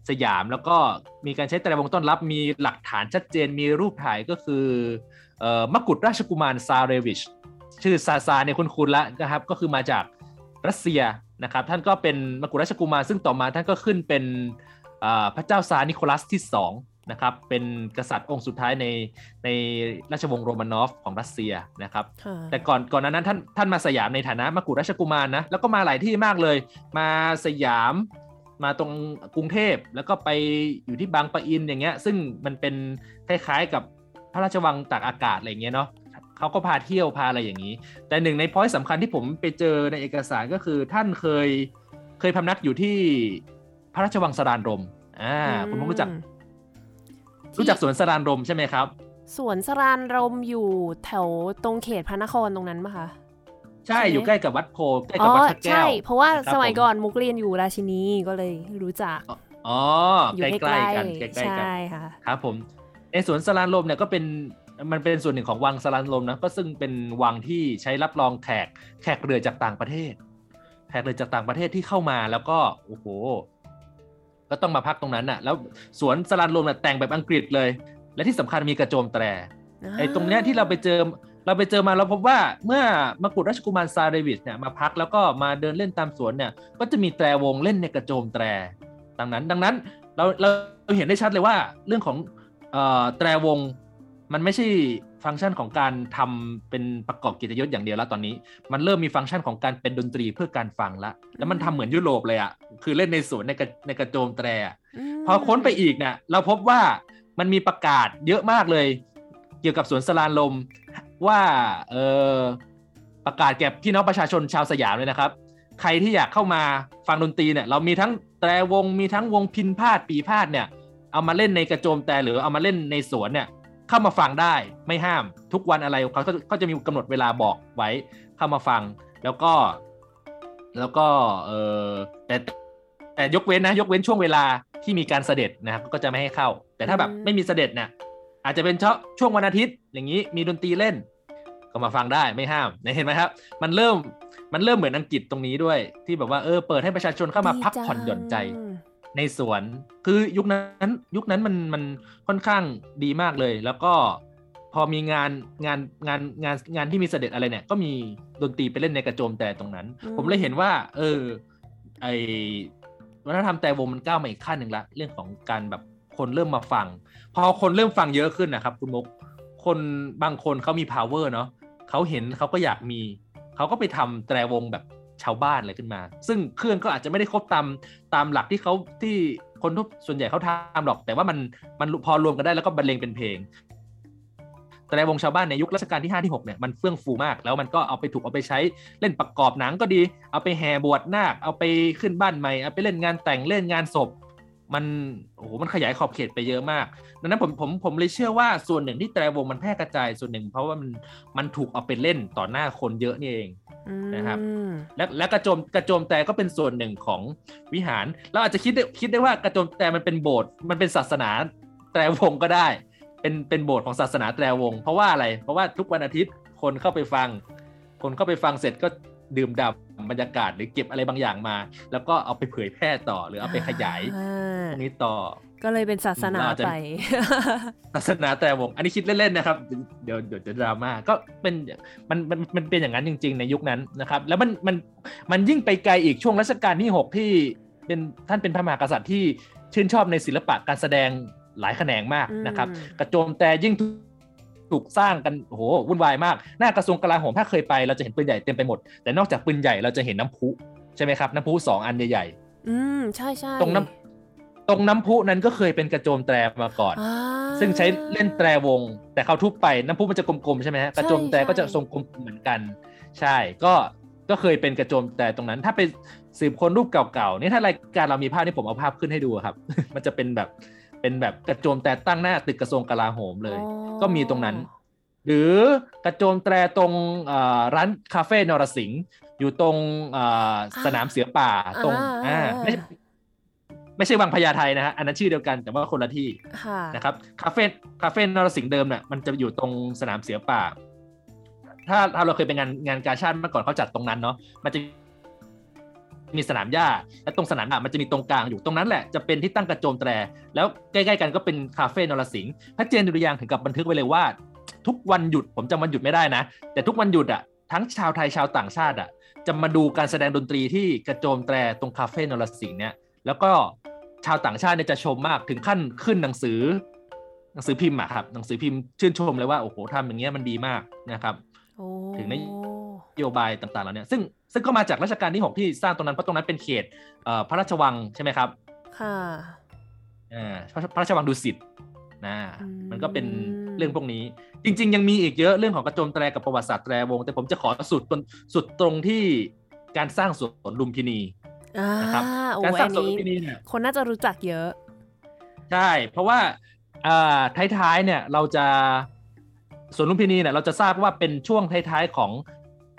สยามแล้วก็มีการใช้แตรวงต้อนรับมีหลักฐานชัดเจนมีรูปถ่ายก็คือมกุฎราชกุมารซาเรวิช ชื่อซาซาเนี่ยคุณคุณละนะครับ ก็คือมาจากรัสเซียนะครับ ท่านก็เป็นมกุฎราชกุมารซึ่งต่อมาท่านก็ขึ้นเป็นพระเจ้าซานิโคลัสที่2นะครับเป็นกษัตริย์องค์สุดท้ายในในราชวงศ์โรมานอฟของรัสเซียนะครับ แต่ก่อนก่อนนั้นท่านท่านมาสยามในฐานะมกุฎราชกุมารนะแล้วก็มาหลายที่มากเลย มาสยาม มาตรงกรุงเทพแล้วก็ไปอยู่ที่บางปะอินอย่างเงี้ย ซึ่งมันเป็นคล้ายๆกับพระราชวังตากอากาศอะไรเงี้ยเนาะเขาก็พาเที่ยวพาอะไรอย่างนี้ แต่หนึ่งในพอยต์สำคัญที่ผมไปเจอในเอกสารก็คือท่านเคยเคยพำนักอยู่ที่พระราชวังสรานรมอ่าคุณรู้จัก รู้จักสวนสรานรมใช่ไหมครับสวนสรานรมอยู่แถวตรงเขตพระนครตรงนั้นปะคะ ใช่อยู่ใกล้กับวัดโพใกล้กับวัดพระแก้วใช่เพราะว่าสมัยก่อนมุกเรียนอยู่ราชินีก็เลยรู้จักอ๋อใกล้ ๆ กันใกล้ๆกันใช่ค่ะครับผมในสวนสรานลมเนี่ยก็เป็นมันเป็นส่วนหนึ่งของวังสรานลมนะก็ซึ่งเป็นวังที่ใช้รับรองแขกแขกเรือจากต่างประเทศแขกเรือจากต่างประเทศที่เข้ามาแล้วก็โอ้โห ก็ต้องมาพักตรงนั้นน่ะ แล้วสวนสรานลมเนี่ยแต่งแบบอังกฤษเลย และที่สำคัญมีกระโจมแตรไอ้ตรงเนี้ยที่เราไปเจอ เราไปเจอมาเราพบว่าเมื่อมกุฎราชกุมารซาเรวิสเนี่ยมาพักแล้วก็มาเดินเล่นตามสวนเนี่ยก็จะมีแตรวงเล่นในกระโจมแตรดังนั้น ดังนั้นเราเราเห็นได้ชัดเลยว่าเรื่องของแตรวงมันไม่ใช่ฟังก์ชันของการทำเป็นประกอบกิจยศอย่างเดียวแล้วตอนนี้ มันเริ่มมีฟังก์ชันของการเป็นดนตรีเพื่อการฟังละแล้วมันทำเหมือนยุโรปเลยอะ่ะคือเล่นในสวนในกระในกระโจมแตรพอค้นไปอีกเนี่ยเราพบว่ามันมีประกาศเยอะมากเลย เกี่ยวกับสวนสลานลม ว่าเออประกาศแก่พี่น้องประชาชนชาวสยามเลยนะครับ ใครที่อยากเข้ามาฟังดนตรีเนี่ย เรามีทั้งแตรวงมีทั้งวงพินพาดปีพาดเนี่ย เอามาเล่นในกระโจมแต่หรือเอามาเล่นในสวนเนี่ยเข้ามาฟังได้ไม่ห้ามทุกวันอะไรเขาก็จะมีกำหนดเวลาบอกไว้เข้ามาฟัง แล้วก็ แล้วก็เออแต่แต่ยกเว้นนะ ยกเว้นช่วงเวลาที่มีการเสด็จนะครับก็จะไม่ให้เข้า แต่ถ้าแบบไม่มีเสด็จเนี่ย อาจจะเป็นเฉพาะช่วงวันอาทิตย์ อย่างนี้มีดนตรีเล่น ก็มาฟังได้ไม่ห้ามเห็นไหมครับ มันเริ่มมันเริ่มเหมือนอังกฤษตรงนี้ด้วย ที่แบบว่าเออเปิดให้ประชาชนเข้ามาพักผ่อนหย่อนใจในสวนคือยุคนั้นยุคนั้นมันมันค่อนข้างดีมากเลย แล้วก็พอมีงานงานงานงานงานที่มีเสด็จอะไรเนี่ย ก็มีดนตรีไปเล่นในกระโจมแต่ตรงนั้น ผมเลยเห็นว่า เออไอวัฒนธรรมแต่วงมันก้าวมาอีกขั้นหนึ่งละ เรื่องของการแบบคนเริ่มมาฟัง พอคนเริ่มฟังเยอะขึ้นนะครับ คุณมุกคนบางคนเขามี power เนาะเขาเห็นเขาก็อยากมีเขาก็ไปทำแตรวงแบบชาวบ้านอะไรขึ้นมา ซึ่งเครื่องก็อาจจะไม่ได้ครบตามตามหลักที่เขาที่คนทุกส่วนใหญ่เขาทำหรอก แต่ว่ามันมันพอรวมกันได้แล้วก็บรรเลงเป็นเพลง แต่วงชาวบ้านในยุครัชกาลที่5ที่6เนี่ยมันเฟื่องฟูมาก แล้วมันก็เอาไปถูกเอาไปใช้เล่นประกอบหนังก็ดี เอาไปแห่บวชนาคเอาไปขึ้นบ้านใหม่เอาไปเล่นงานแต่งเล่นงานศพ มันโอ้โหมันขยายขอบเขตไปเยอะมากดังนั้นผมผมผมเลยเชื่อว่าส่วนหนึ่งที่แตรวงมันแพร่กระจายส่วนหนึ่ง เพราะว่ามันมันถูกเอาไปเล่นต่อหน้าคนเยอะนี่เองนะครับ และและกระโจมกระโจมแต่ก็เป็นส่วนหนึ่งของวิหาร เราอาจจะคิดได้คิดได้ว่ากระโจมแต่มันเป็นโบสถ์มันเป็นศาสนาแตรวงก็ได้ เป็นเป็นโบสถ์ของศาสนาแตรวง เพราะว่าอะไรเพราะว่าทุกวันอาทิตย์คนเข้าไปฟัง คนเข้าไปฟังเสร็จก็ ดื่มด่ำบรรยากาศหรือเก็บอะไรบางอย่างมา แล้วก็เอาไปเผยแพร่ต่อหรือเอาไปขยายตรงนี้ต่อ ก็เลยเป็นศาสนาไป ศาสนาแต่วงอันนี้คิดเล่นๆนะครับ เดี๋ยวเดี๋ยวจะดราม่าก็เป็นมันมันมันเป็นอย่างนั้นจริง ๆ ในยุคนั้นนะครับ แล้วมันมันมันยิ่งไปไกลอีกช่วงรัชกาลที่ 6 ที่เป็นท่านเป็นพระมหากษัตริย์ที่ชื่นชอบในศิลปะการแสดงหลายแขนงมากนะครับ กระโจมแต่ยิ่ง ถูกสร้างกันโหวุ่นวายมาก หน้ากระทรวงกลาโหมถ้าเคยไปเราจะเห็นปืนใหญ่เต็มไปหมด แต่นอกจากปืนใหญ่เราจะเห็นน้ำพุใช่ไหมครับ น้ำพุสองอันใหญ่ๆอืมใช่ใช่ตรงน้ำตรงน้ำพุนั้นก็เคยเป็นกระโจมแตรมาก่อน ซึ่งใช้เล่นแตรวง แต่เขาทุบไปน้ำพุมันจะกลมๆใช่ไหมฮะกระโจมแตรก็จะทรงกลมเหมือนกัน ใช่ก็ก็เคยเป็นกระโจมแตรตรงนั้นถ้าไปสืบค้นรูปเก่าๆนี่ถ้ารายการเรามีภาพนี่ผมเอาภาพขึ้นให้ดูครับ มันจะเป็นแบบ เป็นแบบกระโจมแตรตั้งหน้าตึกกระทรวงกลาโหมเลย ก็มีตรงนั้น หรือกระโจมแตรตรงร้านคาเฟ่นรสิงห์อยู่ตรงสนามเสือป่าตรงอ่าไม่ไม่ใช่วังพญาไทนะฮะอันนั้นชื่อเดียวกันแต่ว่าคนละที่ค่ะนะครับคาเฟ่คาเฟ่นรสิงห์เดิมเนี่ยมันจะอยู่ตรงสนามเสือป่า ถ้าถ้าเราเคยไปงานงานกาชาติเมื่อก่อนเขาจัดตรงนั้นเนาะมันจะ มีสนามหญ้า และตรงสนามอะมันจะมีตรงกลางอยู่ตรงนั้นแหละจะเป็นที่ตั้งกระโจมแตร แล้วใกล้ๆกันก็เป็นคาเฟ่นรสิงห์พระเจนดุริยางค์ถึงกับบันทึกไว้เลยว่า ทุกวันหยุดผมจำวันหยุดไม่ได้นะ แต่ทุกวันหยุดอะทั้งชาวไทยชาวต่างชาติอะจะมาดูการแสดงดนตรีที่กระโจมแตรตรงคาเฟ่นรสิงห์เนี่ยแล้วก็ชาวต่างชาติเนี่ยจะชมมากถึงขั้นขึ้นหนังสือ หนังสือพิมพ์อะครับหนังสือพิมพ์ชื่นชมเลยว่าโอ้โหทำอย่างเงี้ยมันดีมากนะครับโอ้ถึงได้น โยบายต่างๆเหล่านี้ซึ่งซึ่งก็มาจากรัชกาลที่ 6 ที่สร้างตรงนั้นเพราะตรงนั้นเป็นเขตเอ่อพระราชวังใช่ไหมครับ ค่ะอ่าพระพระราชวังดุสิตนะอืมมันก็เป็นเรื่องพวกนี้ จริง ๆ ยังมีอีกเยอะเรื่องของกระโจมแตรกับประวัติศาสตร์แตรวง แต่ผมจะขอสุดตรงสุดตรงที่การสร้างสวนลุมพินีอ่านะครับโอ้การสร้าอังนสวนลุนี้มพินีเนี่ยคนน่าจะรู้จักเยอะใช่เพราะว่าอ่าท้ายๆเนี่ยเราจะสวนลุมพินีเนี่ยเราจะทราบว่าเป็นช่วงท้ายๆของ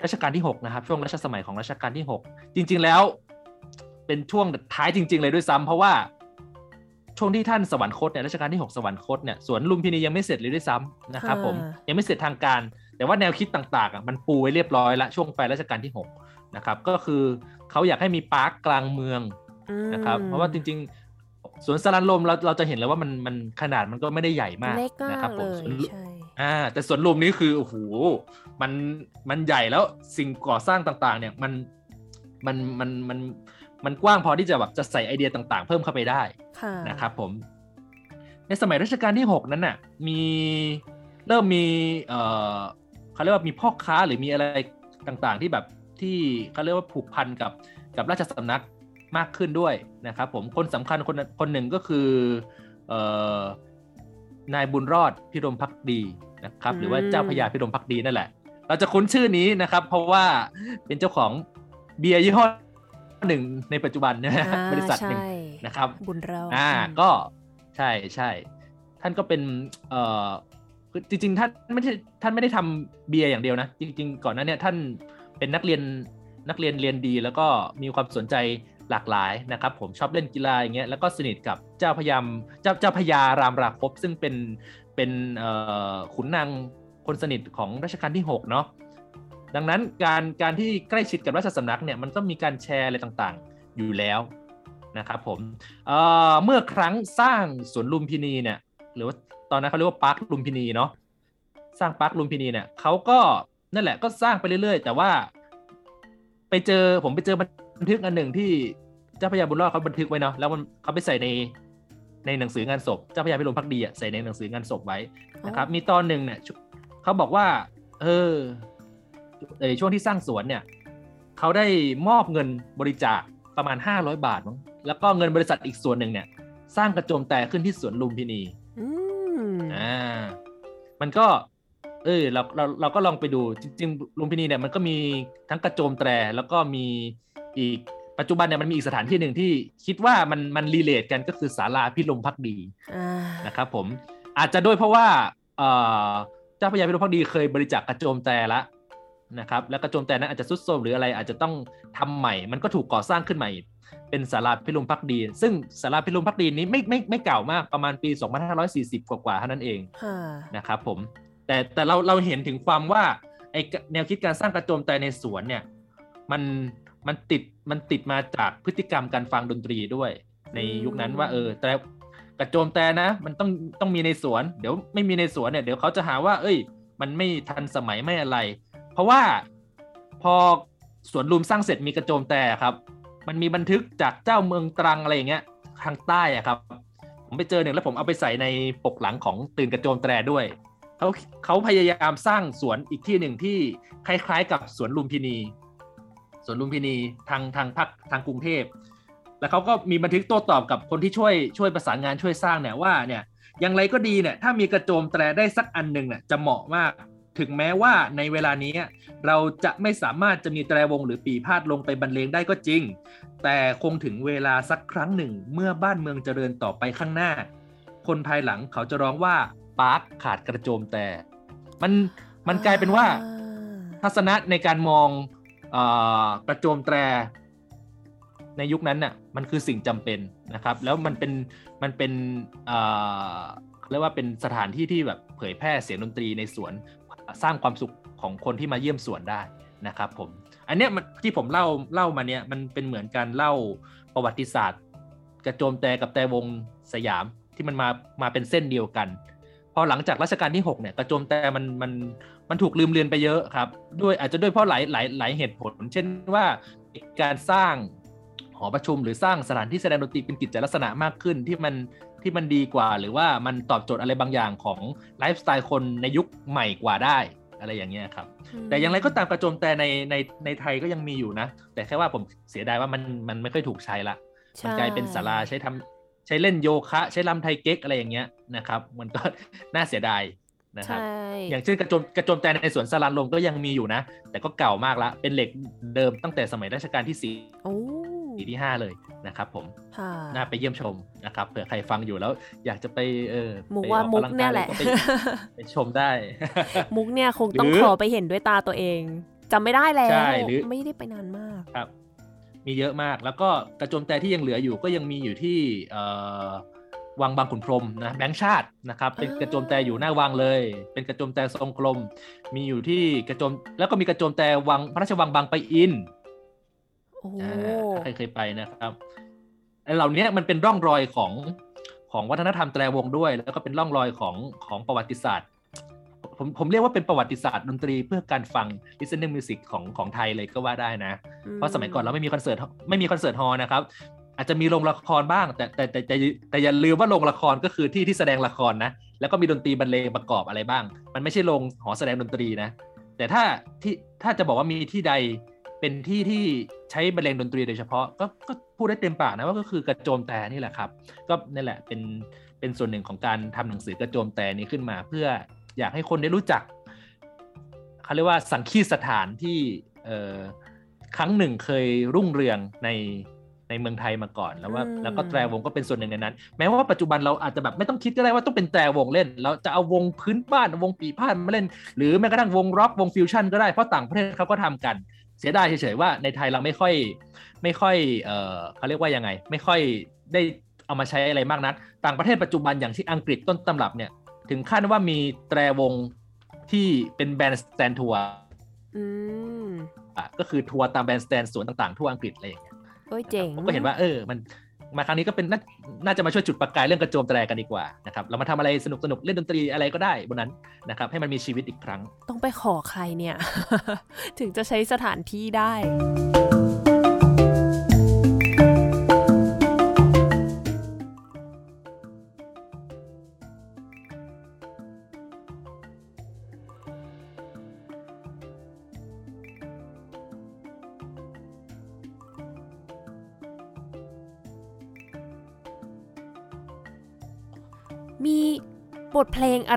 รัชกาลที่ 6 นะครับ ช่วงรัชสมัยของรัชกาลที่ 6 จริง ๆ แล้ว เป็นช่วงท้ายจริง ๆ เลยด้วยซ้ำเพราะว่าช่วงที่ท่านสวรรคตเนี่ยรัชกาลที่ 6 สวรรคตเนี่ยสวนลุมพินียังไม่เสร็จเลยด้วยซ้ำนะครับผมอ่ายังไม่เสร็จทางการ แต่ว่าแนวคิดต่างๆอะมันปูไว้เรียบร้อยละช่วงปลายรัชกาลที่ 6 นะครับ ก็คือเขาอยากให้มีปาร์คกลางเมืองอืมนะครับเพราะว่าจริงๆสวนสารันลมเราเราจะเห็นเลยว่ามันมันขนาดมันก็ไม่ได้ใหญ่มากเล็กมานะครักผเลมยสวนลุใช่อ่าแต่สวนลุมนี้คือโอ้โห มันมันใหญ่แล้วสิ่งก่อสร้างต่างๆ เนี่ยมันมันมันมันมันกว้างพอที่จะแบบจะใส่ไอเดียต่างๆ เพิ่มเข้าไปได้ค่ะนะครับผม ในสมัยรัชกาลที่ 6 นั้นน่ะ มีเริ่มมีเอ่อเขาเรียกว่ามีพ่อค้าหรือมีอะไรต่างๆ ที่แบบที่เขาเรียกว่าผูกพันกับกับราชสำนักมากขึ้นด้วยนะครับผมคนสำคัญคนคนหนึ่งก็คือเอ่อนายบุญรอดพิรมพักดีนะครับ หรือว่าเจ้าพญาพิรมพักดีนั่นแหละ เราจะคุ้นชื่อนี้นะครับ เพราะว่าเป็นเจ้าของเบียร์ยี่ห้อหนึ่งในปัจจุบันนะฮะอ่าบริษัทหนึ่งใช่นะครับบุญเราอ่าอืมก็ใช่ใช่ท่านก็เป็นเอ่อคือจริงๆท่านไม่ใช่ท่านไม่ได้ทำเบียร์อย่างเดียวนะ จริง ๆ ก่อนหน้าเนี้ท่านเป็นนักเรียนนักเรียนเรียนดี แล้วก็มีความสนใจหลากหลายนะครับ ผมชอบเล่นกีฬาอย่างเงี้ยแล้วก็สนิทกับเจ้าพยามเจ้าเจ้าพญารามราคบซึ่งเป็นเป็นเอ่อขุนนาง คนสนิทของรัชกาลที่6เนาะดังนั้นการการที่ใกล้ชิดกับราชสำนักเนี่ยมันต้องมีการแชร์อะไรต่างๆอยู่แล้วนะครับผมเเมื่อครั้งสร้างสวนลุมพินีเนี่ยหรือว่าตอนนั้นเขาเรียกว่าปาร์คลุมพินีเนาะสร้างปาร์คลุมพินีเนี่ยเขาก็นั่นแหละก็สร้างไปเรื่อย ๆ แต่ว่าไปเจอผมไปเจอบันทึกอันหนึ่งที่เจ้าพญาบุญรอดเขาบันทึกไว้เนาะแล้วมันเขาไปใส่ในในหนังสือ งานศพเจ้าพญาพิรมพักดีอะใส่ในหนังสืองานศพไว้นะครับมีตอนหนึ่งเนี่ย เขาบอกว่า เออในช่วงที่สร้างสวนเนี่ยเขาได้มอบเงินบริจาคประมาณ 500 บาทมั้งแล้วก็เงินบริษัทอีกส่วนหนึ่งเนี่ย สร้างกระโจมแต่ขึ้นที่สวนลุมพินีอืมอ่ามันก็ เออเราเราเราก็ลองไปดูจริงๆลุมพินีเนี่ยมันก็มีทั้งกระโจมแตรแล้วก็มีอีกปัจจุบันเนี่ยมันมีอีกสถานที่หนึ่งที่คิดว่ามันมันรีเลทกันก็คือศาลาพิรมพักดีอ่านะครับผมอาจจะด้วยเพราะว่าเอ่อ เจ้าพญาพิรมพักดีเคยบริจาคกระโจมแต่ละนะครับ แล้วกระโจมแต่นั้นอาจจะสุดโทรมหรืออะไรอาจจะต้องทำใหม่ มันก็ถูกก่อสร้างขึ้นใหม่ เป็นศาลาพิรมพักดี ซึ่งศาลาพิรมพักดีนี้ไม่ไม่ไม่เก่ามากประมาณปี 2540 กว่าๆเท่านั้นเองนะครับผมแต่แต่เราเราเห็นถึงความว่าไอแนวคิดการสร้างกระโจมแต่ในสวนเนี่ยมันมันติดมันติดมาจากพฤติกรรมการฟังดนตรีด้วย ในยุคนั้นว่าเออแต่ กระโจมแต่นะ มันต้องต้องมีในสวน เดี๋ยวไม่มีในสวนเนี่ยเดี๋ยวเขาจะหาว่า เอ้ย มันไม่ทันสมัยไม่อะไร เพราะว่าพอสวนลุมสร้างเสร็จมีกระโจมแต่ครับ มันมีบันทึกจากเจ้าเมืองตรังอะไรอย่างเงี้ยทางใต้อะครับ ผมไปเจอหนึ่งแล้วผมเอาไปใส่ในปกหลังของตื่นกระโจมแตรด้วยเขาเขาพยายามสร้างสวนอีกที่หนึ่งที่คล้ายๆ กับสวนลุมพินี สวนลุมพินีทางทางภาคทางกรุงเทพ แล้วเขาก็มีบันทึกโต้ตอบกับคนที่ช่วยช่วยประสานงานช่วยสร้างเนี่ยว่าเนี่ยอย่างไรก็ดีเนี่ยถ้ามีกระโจมแตรได้สักอันหนึ่งเนี่ยจะเหมาะมาก ถึงแม้ว่าในเวลานี้เราจะไม่สามารถจะมีแตรวงหรือปีพาดลงไปบรรเลงได้ก็จริง แต่คงถึงเวลาสักครั้งหนึ่ง เมื่อบ้านเมืองเจริญต่อไปข้างหน้า คนภายหลังเขาจะร้องว่าปาร์คขาดกระโจมแต่มันมันกลายเป็นว่า ทัศนะในการมองอกระโจมแตร ในยุคนั้นน่ะมันคือสิ่งจำเป็นนะครับ แล้วมันเป็นมันเป็นเรียกว่าเป็นสถานที่ที่แบบเผยแพร่เสียงดนตรีในสวนสร้างความสุขของคนที่มาเยี่ยมสวนได้นะครับผมอันเนี้ยที่ผมเล่าเล่ามาเนี่ยมันเป็นเหมือนการเล่าประวัติศาสตร์ กระโจมแต่กับแต่วงสยามที่มันมามาเป็นเส้นเดียวกันพอหลังจากรัชกาลที่ 6 เนี่ยกระโจมแต่มันมันมันถูกลืมเลือนไปเยอะครับ ด้วยอาจจะด้วยเพราะหลายหลายหลายเหตุผล เช่นว่าการสร้าง หอประชุมหรือสร้างสถานที่แสดงดนตรีเป็นกิจลักษณะมากขึ้นที่มันที่มันดีกว่า หรือว่ามันตอบโจทย์อะไรบางอย่างของไลฟ์สไตล์คนในยุคใหม่กว่าได้อะไรอย่างเงี้ยครับ แต่อย่างไรก็ตามกระโจมแต่ในในในไทยก็ยังมีอยู่นะ แต่แค่ว่าผมเสียดายว่ามันมันไม่ค่อยถูกใช้ละมันกลายเป็นศาลาใช้ทำใช้เล่นโยคะใช้ลำไทยเก๊กอะไรอย่างเงี้ยนะครับ มันก็น่าเสียดายนะครับอย่างเช่นกระโจมกระโจมแต่ในสวนสลันลมก็ยังมีอยู่นะ แต่ก็เก่ามากละเป็นเหล็กเดิมตั้งแต่สมัยรัชกาลที่สี่ ปีที่ห้าเลยนะครับผมน่าไปเยี่ยมชมนะครับเผื่อใครฟังอยู่แล้ว อยากจะไปเออมุกว่ามุกเนี่ยแหละไปชมได้ มุกเนี่ยคงต้องขอไปเห็นด้วยตาตัวเองจำไม่ได้แล้วหรือไม่ได้ไปนานมากครับ มีเยอะมากแล้วก็กระโจมแต่ที่ยังเหลืออยู่ก็ยังมีอยู่ที่วังบางขุนพรมนะแบงค์ชาตินะครับเป็นกระโจมแต่อยู่หน้าวังเลย เป็นกระโจมแต่ทรงกลม มีอยู่ที่กระโจมแล้วก็มีกระโจมแต่วังพระราชวังบางปะอิน ใครเคยไปนะครับไอเหล่านี้มันเป็นร่องรอยของของวัฒนธรรมแตรวงด้วย แล้วก็เป็นร่องรอยของของประวัติศาสตร์ผมผมเรียกว่าเป็นประวัติศาสตร์ดนตรีเพื่อการฟัง listening music ของของไทยเลยก็ว่าได้นะ เพราะสมัยก่อนเราไม่มีคอนเสิร์ตไม่มีคอนเสิร์ตฮอลนะครับ อาจจะมีโรงละครบ้าง แต่แต่แต่แต่แต่อย่าลืมว่าโรงละครก็คือที่ที่แสดงละครนะ แล้วก็มีดนตรีบรรเลงประกอบอะไรบ้าง มันไม่ใช่โรงหอแสดงดนตรีนะ แต่ถ้าที่ถ้าจะบอกว่ามีที่ใด เป็นที่ที่ใช้บรรเลงดนตรีโดยเฉพาะก็ก็พูดได้เต็มปากนะว่าก็คือกระโจมแต่นี่แหละครับ ก็นี่แหละเป็นเป็นส่วนหนึ่งของการทำหนังสือกระโจมแต่นี้ขึ้นมา เพื่ออยากให้คนได้รู้จักเขาเรียกว่าสังคีสถานที่เอ่อครั้งหนึ่งเคยรุ่งเรืองในในเมืองไทยมาก่อนแล้วว่าแล้วก็แตรวงก็เป็นส่วนหนึ่งในนั้น แม้ว่าปัจจุบันเราอาจจะแบบไม่ต้องคิดก็ได้ว่าต้องเป็นแตรวงเล่น เราจะเอาวงพื้นบ้านวงปีพาดมาเล่น หรือแม้กระทั่งวงร็อกวงฟิวชั่นก็ได้เพราะต่างประเทศเขาก็ทำกัน เสียดายเฉยๆว่าในไทยเราไม่ค่อยไม่ค่อยเออเขาเรียกว่ายังไง ไม่ค่อยได้เอามาใช้อะไรมากนัก ต่างประเทศปัจจุบันอย่างที่อังกฤษต้นตำรับเนี่ย ถึงขั้นว่ามีแตรวงที่เป็น bandstand tour ก็คือทัวร์ตาม bandstand สวนต่างๆ ทั่วอังกฤษอะไรอย่างเงี้ยโอ้ยเจ๋งผมก็เห็นว่าเออมัน มาครั้งนี้ก็เป็นน่าจะมาช่วยจุดประกายเรื่องกระโจมแตรกันดีกว่านะครับเรามาทำอะไรสนุกสนุกเล่นดนตรีอะไรก็ได้บนนั้นนะครับให้มันมีชีวิตอีกครั้ง ต้องไปขอใครเนี่ย ถึงจะใช้สถานที่ได้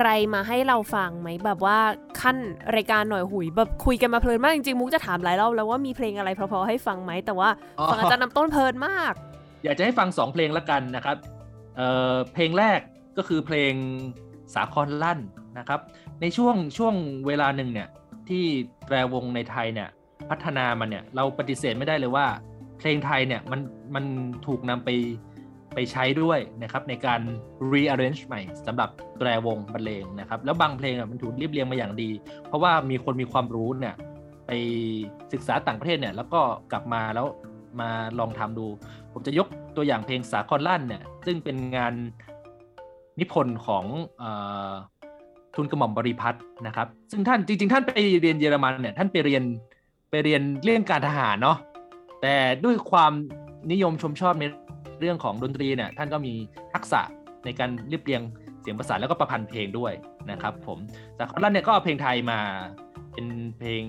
อะไรมาให้เราฟังไหมแบบว่าขั้นรายการหน่อยหุยแบบคุยกันมาเพลินมากจริงๆมุกจะถามหลายรอบแล้วว่ามีเพลงอะไรเพราะๆให้ฟังไหมแต่ว่าฟังอาจารย์นำต้นเพลินมาก อยากจะให้ฟังสองเพลงละกันนะครับเเพลงแรกก็คือเพลงสาครลั่นนะครับ ในช่วงช่วงเวลาหนึ่งเนี่ยที่แตรวงในไทยเนี่ยพัฒนามันเนี่ยเราปฏิเสธไม่ได้เลยว่า เพลงไทยเนี่ยมันมันถูกนำไป ไปใช้ด้วยนะครับในการ rearrange ใหม่สำหรับแตรวงบรรเลงนะครับ แล้วบางเพลงมันถูกรีบเรียงมาอย่างดี เพราะว่ามีคนมีความรู้เนี่ยไปศึกษาต่างประเทศเนี่ยแล้วก็กลับมาแล้วมาลองทำดู ผมจะยกตัวอย่างเพลงสาครลั่นเนี่ยซึ่งเป็นงานนิพนธ์ของทุนกระหม่อมบริพัตรนะครับ ซึ่งท่านจริง ๆ ท่านไปเรียนเยอรมันเนี่ยท่านไปเรียนไปเรียนเรื่องการทหารเนาะแต่ด้วยความนิยมชมชอบใน เรื่องของดนตรีเนี่ยท่านก็มีทักษะในการเรียบเรียงเสียงประสานแล้วก็ประพันธ์เพลงด้วยนะครับผมจากคอนลันเนี่ยก็เอาเพลงไทยมาเป็นเพลง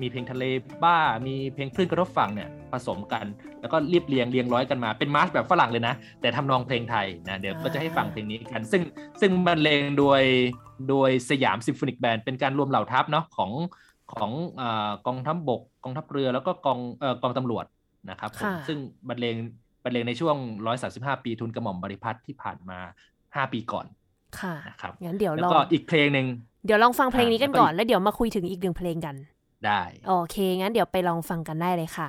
มีเพลงทะเลบ้า มีเพลงคลื่นกระทบฝั่งเนี่ยผสมกัน แล้วก็เรียบเรียงเรียงร้อยกันมาเป็นมาร์ชแบบฝรั่งเลยนะ แต่ทำนองเพลงไทยนะเดี๋ยวก็จะให้ฟังเพลงนี้กัน ซึ่งซึ่งบรรเลงโดยโดยสยามซิมโฟนิกแบนด์เป็นการรวมเหล่าทัพเนาะของของกองทัพบก กองทัพเรือแล้วก็กองกองตำรวจนะครับซึ่งบรรเลง บรรเลงในช่วง 135 ปีทุนกระหม่อมบริพัตรที่ผ่านมา 5 ปีก่อน ค่ะนะครับงั้นเดี๋ยวลองก็อีกเพลงหนึ่งเดี๋ยวลองฟังเพลงนี้กันก่อน แล้วเดี๋ยวมาคุยถึงอีกหนึ่งเพลงกัน ได้ โอเค งั้นเดี๋ยวไปลองฟังกันได้เลยค่ะ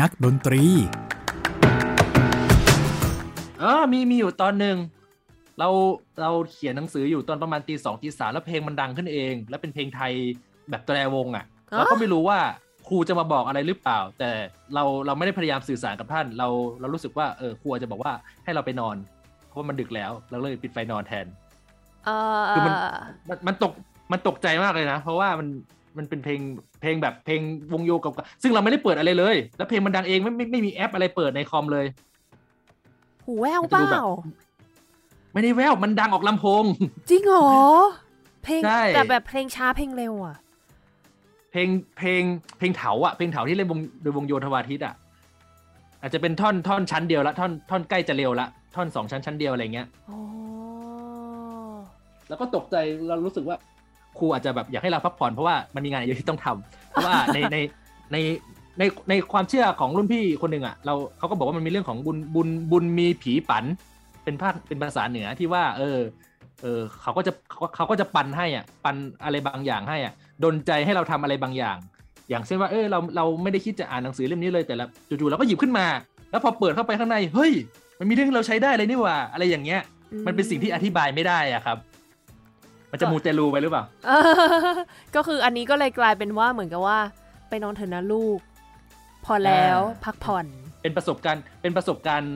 นักดนตรี เออมีมีอยู่ตอนหนึ่งเราเราเขียนหนังสืออยู่ตอนประมาณตีสองตีสามแล้วเพลงมันดังขึ้นเอง แล้วเป็นเพลงไทยแบบแตรวงอะ่ะอ๋อเราก็ไม่รู้ว่าครูจะมาบอกอะไรหรือเปล่า แต่เราเราไม่ได้พยายามสื่อสารกับท่าน เราเรารู้สึกว่าเออครูอาจจะบอกว่าให้เราไปนอน เพราะว่ามันดึกแล้วเราเลยปิดไฟนอนแทนเออคือมันมันมันตกมันตกใจมากเลยนะ เพราะว่ามัน มันเป็นเพลงเพลงแบบเพลงวงโยกับซึ่งเราไม่ได้เปิดอะไรเลย แล้วเพลงมันดังเองไม่ไม่ไม่มีแอปอะไรเปิดในคอมเลย หูแววมันเปจะดูแบล่าบไม่ได้แววมันดังออกลำโพง จริงเหรอ เพลงใช่แต่แบบเพลงช้าเพลงเร็วอะ เพลงเพลงเพลงเถาอะเพลงเถาที่เล่นวงโดยวงโยธวาทิตอะอาจจะเป็นท่อนท่อนชั้นเดียวละท่อนท่อนใกล้จะเร็วละท่อนสองชั้นชั้นเดียวอะไรเงี้ยอ๋อแล้วก็ตกใจเรารู้สึกว่า ครูอาจจะแบบอยากให้เราพักผ่อนเพราะว่ามันมีงานเยอะที่ต้องทำเพราะว่าในในในในในความเชื่อของรุ่นพี่คนหนึ่งอะเราเขาก็บอกว่ามันมีเรื่องของบุญบุญบุญมีผีปันเป็นภาคเป็นภาษาเหนือที่ว่า เออ เออเขาก็จะเขาเขาก็จะปันให้อะปันอะไรบางอย่างให้อะดนใจให้เราทำอะไรบางอย่าง อย่างเช่นว่าเออเราเราไม่ได้คิดจะอ่านหนังสือเล่มนี้เลยแต่ละจู่ๆเราก็หยิบขึ้นมา แล้วพอเปิดเข้าไปข้างในเฮ้ย มันมีเรื่องที่เราใช้ได้เลยนี่หว่า อะไรอย่างเงี้ย มันเป็นสิ่งที่อธิบายไม่ได้อะครับ มันจะมูเตลูไปหรือเปล่าเออก็คืออันนี้ก็เลยกลายเป็นว่าเหมือนกับว่า ไปนอนเถอะนะลูก พอแล้วอ่าพักผ่อน เป็นประสบการณ์เป็นประสบการณ์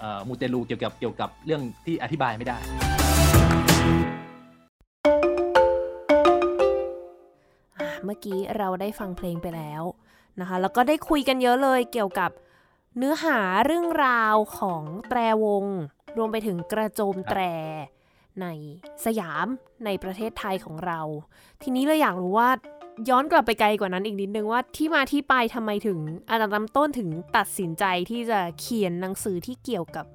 เอ่อมูเตลูเกี่ยวกับเกี่ยวกับเรื่องที่อธิบายไม่ได้อะเมื่อกี้เราได้ฟังเพลงไปแล้วนะคะ แล้วก็ได้คุยกันเยอะเลยเกี่ยวกับเนื้อหาเรื่องราวของแตรวง รวมไปถึงกระโจมแตร ในสยามในประเทศไทยของเรา ทีนี้เราอยากรู้ว่าย้อนกลับไปไกลกว่านั้นอีกนิดนึงว่าที่มาที่ไปทำไมถึงอาจารย์ลำต้นถึงตัดสินใจที่จะเขียนหนังสือที่เกี่ยวกับ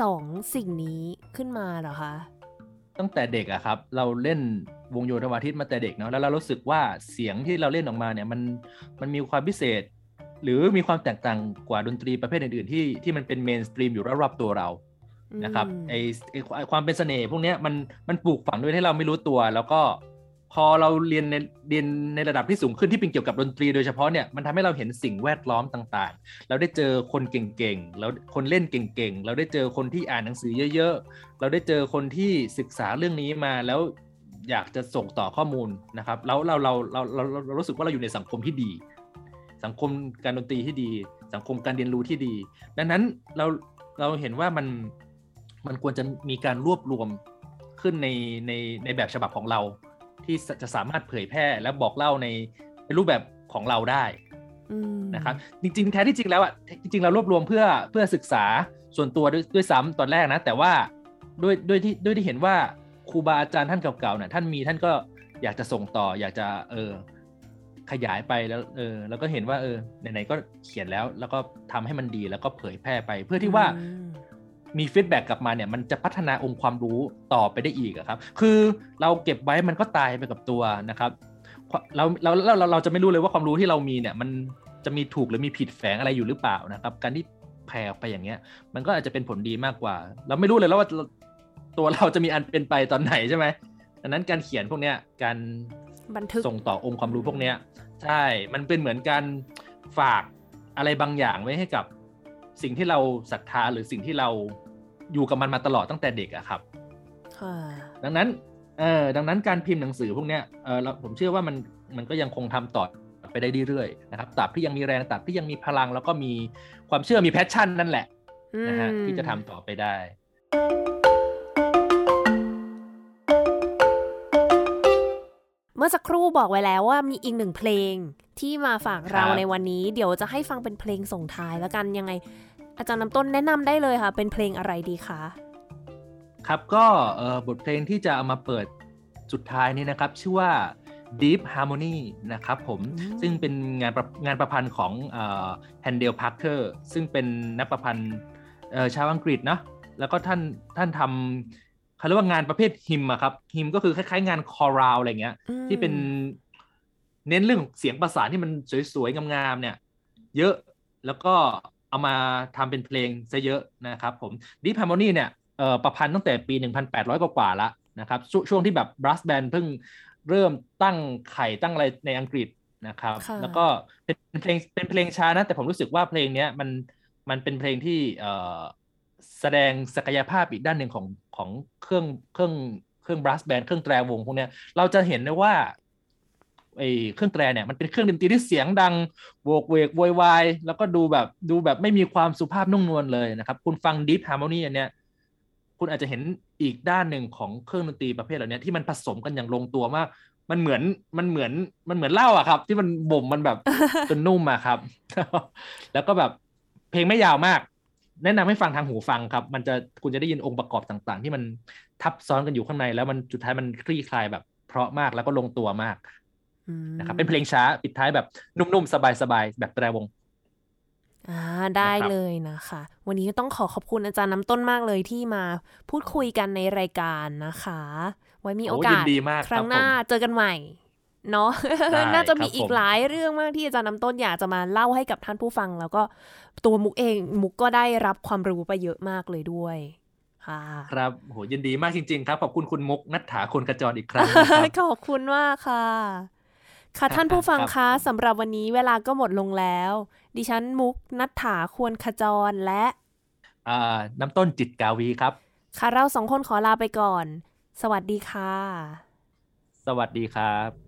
สองสิ่งนี้ขึ้นมาเหรอคะตั้งแต่เด็กอะครับ เราเล่นวงโยธวาทิตมาแต่เด็กเนาะแล้วเรารู้สึกว่าเสียงที่เราเล่นออกมาเนี่ยมันมันมีความพิเศษ หรือมีความแตกต่างกว่าดนตรีประเภทอื่นๆที่ที่มันเป็นเมนสตรีมอยู่รอบๆตัวเรา นะครับไอไอความเป็นเสน่ห์พวกนี้มันมันปลูกฝังด้วยให้เราไม่รู้ตัว แล้วก็พอเราเรียนในเรียนในระดับที่สูงขึ้นที่เป็นเกี่ยวกับดนตรีโดยเฉพาะเนี่ยมันทำให้เราเห็นสิ่งแวดล้อมต่างๆ เราได้เจอคนเก่งๆแล้วคนเล่นเก่งๆ เราได้เจอคนที่อ่านหนังสือเยอะๆ เราได้เจอคนที่ศึกษาเรื่องนี้มาแล้วอยากจะส่งต่อข้อมูลนะครับแล้วเราเราเราเราเรารู้สึกว่าเราอยู่ในสังคมที่ดี สังคมการดนตรีที่ดี สังคมการเรียนรู้ที่ดี ดังนั้นเราเราเห็นว่ามัน มันควรจะมีการรวบรวมขึ้นในในในแบบฉบับของเรา ที่จะสามารถเผยแพร่และบอกเล่าในในรูปแบบของเราได้อืมนะครับจริงๆแท้ที่จริงแล้วอะจริงๆเรารวบรวมเพื่อเพื่อศึกษาส่วนตัวด้วยด้วยซ้ำตอนแรกนะ แต่ว่าด้วยด้วยที่ด้วยที่เห็นว่าครูบาอาจารย์ท่านเก่าๆเนี่ยท่านมีท่านก็อยากจะส่งต่อ อยากจะเออขยายไปแล้วเออแล้วก็เห็นว่าเออไหนๆก็เขียนแล้ว แล้วก็ทำให้มันดีแล้วก็เผยแพร่ไป เพื่อที่ว่าอื มีฟีดแบ็กกลับมาเนี่ยมันจะพัฒนาองค์ความรู้ต่อไปได้อีกครับ คือเราเก็บไว้มันก็ตายไปกับตัวนะครับเราเราเราเราเราจะไม่รู้เลยว่าความรู้ที่เรามีเนี่ยมันจะมีถูกหรือมีผิดแฝงอะไรอยู่หรือเปล่านะครับ การที่แผ่ออกไปอย่างเงี้ย มันก็อาจจะเป็นผลดีมากกว่า เราไม่รู้เลยแล้วว่าตัวเราจะมีอันเป็นไปตอนไหนใช่ไหมดังนั้นการเขียนพวกเนี้ยการบันทึกส่งต่อองค์ความรู้พวกเนี้ยใช่ มันเป็นเหมือนการฝากอะไรบางอย่างไว้ให้กับ สิ่งที่เราศรัทธาหรือสิ่งที่เราอยู่กับมันมาตลอดตั้งแต่เด็กอะครับค่ะดังนั้นเออดังนั้นการพิมพ์หนังสือพวกเนี้ยเออเราผมเชื่อว่ามันมันก็ยังคงทำต่อไปได้เรื่อยๆนะครับตราบที่ยังมีแรงตราบที่ยังมีพลัง แล้วก็มีความเชื่อมี passion นั่นแหละนะฮะอืมที่จะทำต่อไปได้มเมื่อสักครู่บอกไว้แล้วว่ามีอีกหนึ่งเพลงที่มาฝากเราครับในวันนี้ เดี๋ยวจะให้ฟังเป็นเพลงส่งท้ายแล้วกันยังไง อาจารย์น้ำต้นแนะนำได้เลยค่ะ เป็นเพลงอะไรดีคะครับก็เอ่อบทเพลงที่จะเอามาเปิดสุดท้ายนี้นะครับ ชื่อว่า Deep Harmony นะครับผมอืมซึ่งเป็นงานประงานประพันธ์ของแฮนเดลพาร์เ e อร์ซึ่งเป็นนักประพันธ์เอ่อชาวอังกฤษเนอะแล้วก็ท่านท่านทำเขาเรียกว่างานประเภท hymn อะครับ hymn ก็คือคล้ายๆงาน chorale อะไรเงี้ยอืมที่เป็นเน้นเรื่องเสียงประสานที่มันสวยๆงามๆเนี่ย เยอะแล้วก็ เอามาทำเป็นเพลงซะเยอะนะครับผม Deep Harmony เนี่ยเอ่อประพันธ์ตั้งแต่ปี 1,800 กว่าๆแล้วนะครับชวช่วงที่แบบ brass band เพิ่งเริ่มตั้งไข่ตั้งอะไรในอังกฤษนะครับค่ะแล้วก็เป็นเพลงเป็นเพลงช้านะ แต่ผมรู้สึกว่าเพลงเนี้ยมันมันเป็นเพลงที่เอ่อแสดงศักยภาพอีกด้านหนึ่งของของเครื่องเครื่องเครื่อง brass band เครื่องแตรวงพวกเนี้ยเราจะเห็นได้ว่า ไอ้เครื่องแตรเนี่ยมันเป็นเครื่องดนตรีที่เสียงดังโวกเวกโวยวายแล้วก็ดูแบบดูแบบไม่มีความสุภาพนุ่มนวลเลยนะครับ คุณฟัง Deep Harmony อันเนี้ยคุณอาจจะเห็นอีกด้านหนึ่งของเครื่องดนตรีประเภทเหล่านี้ที่มันผสมกันอย่างลงตัวมาก มันเหมือนมันเหมือนมันเหมือนเหล้าอะครับ ที่มันบ่มมันแบบจนนุ่มอะครับ แล้วก็แบบเพลงไม่ยาวมาก แนะนำให้ฟังทางหูฟังครับ มันจะคุณจะได้ยินองค์ประกอบต่าง ๆ ที่มันทับซ้อนกันอยู่ข้างใน แล้วมันสุดท้ายมันคลี่คลายแบบเพราะมากแล้วก็ลงตัวมากอืม นะครับเป็นเพลงช้าปิดท้ายแบบนุ่มๆ สบายๆ แบบแตรวงอ่าได้นะครับเลยนะคะ วันนี้ก็ต้องขอขอบคุณอาจารย์น้ำต้นมากเลยที่มาพูดคุยกันในรายการนะคะ ไว้มีโอกาสโอ้ยินดีมากครั้งครับหน้าผมเจอกันใหม่เนาะได้น่าจะมีครับอีกผมหลายเรื่องมากที่อาจารย์น้ำต้นอยากจะมาเล่าให้กับท่านผู้ฟัง แล้วก็ตัวมุกเองมุกก็ได้รับความรู้ไปเยอะมากเลยด้วย ค่ะ ครับโหยินดีมากจริง ๆ ครับ ขอบคุณคุณมุกนัฐถาคนกระจรอีกครั้งนะครับขอบคุณมากค่ะ ค่ะท่านผู้ฟังครัคะบสำหรับวันนี้เวลาก็หมดลงแล้ว ดิฉันมุกนัฐถาควรขจรและอ่าน้ำต้นจิตกาวีครับ ค่ะเราสองคนขอลาไปก่อน สวัสดีค่ะ สวัสดีครับ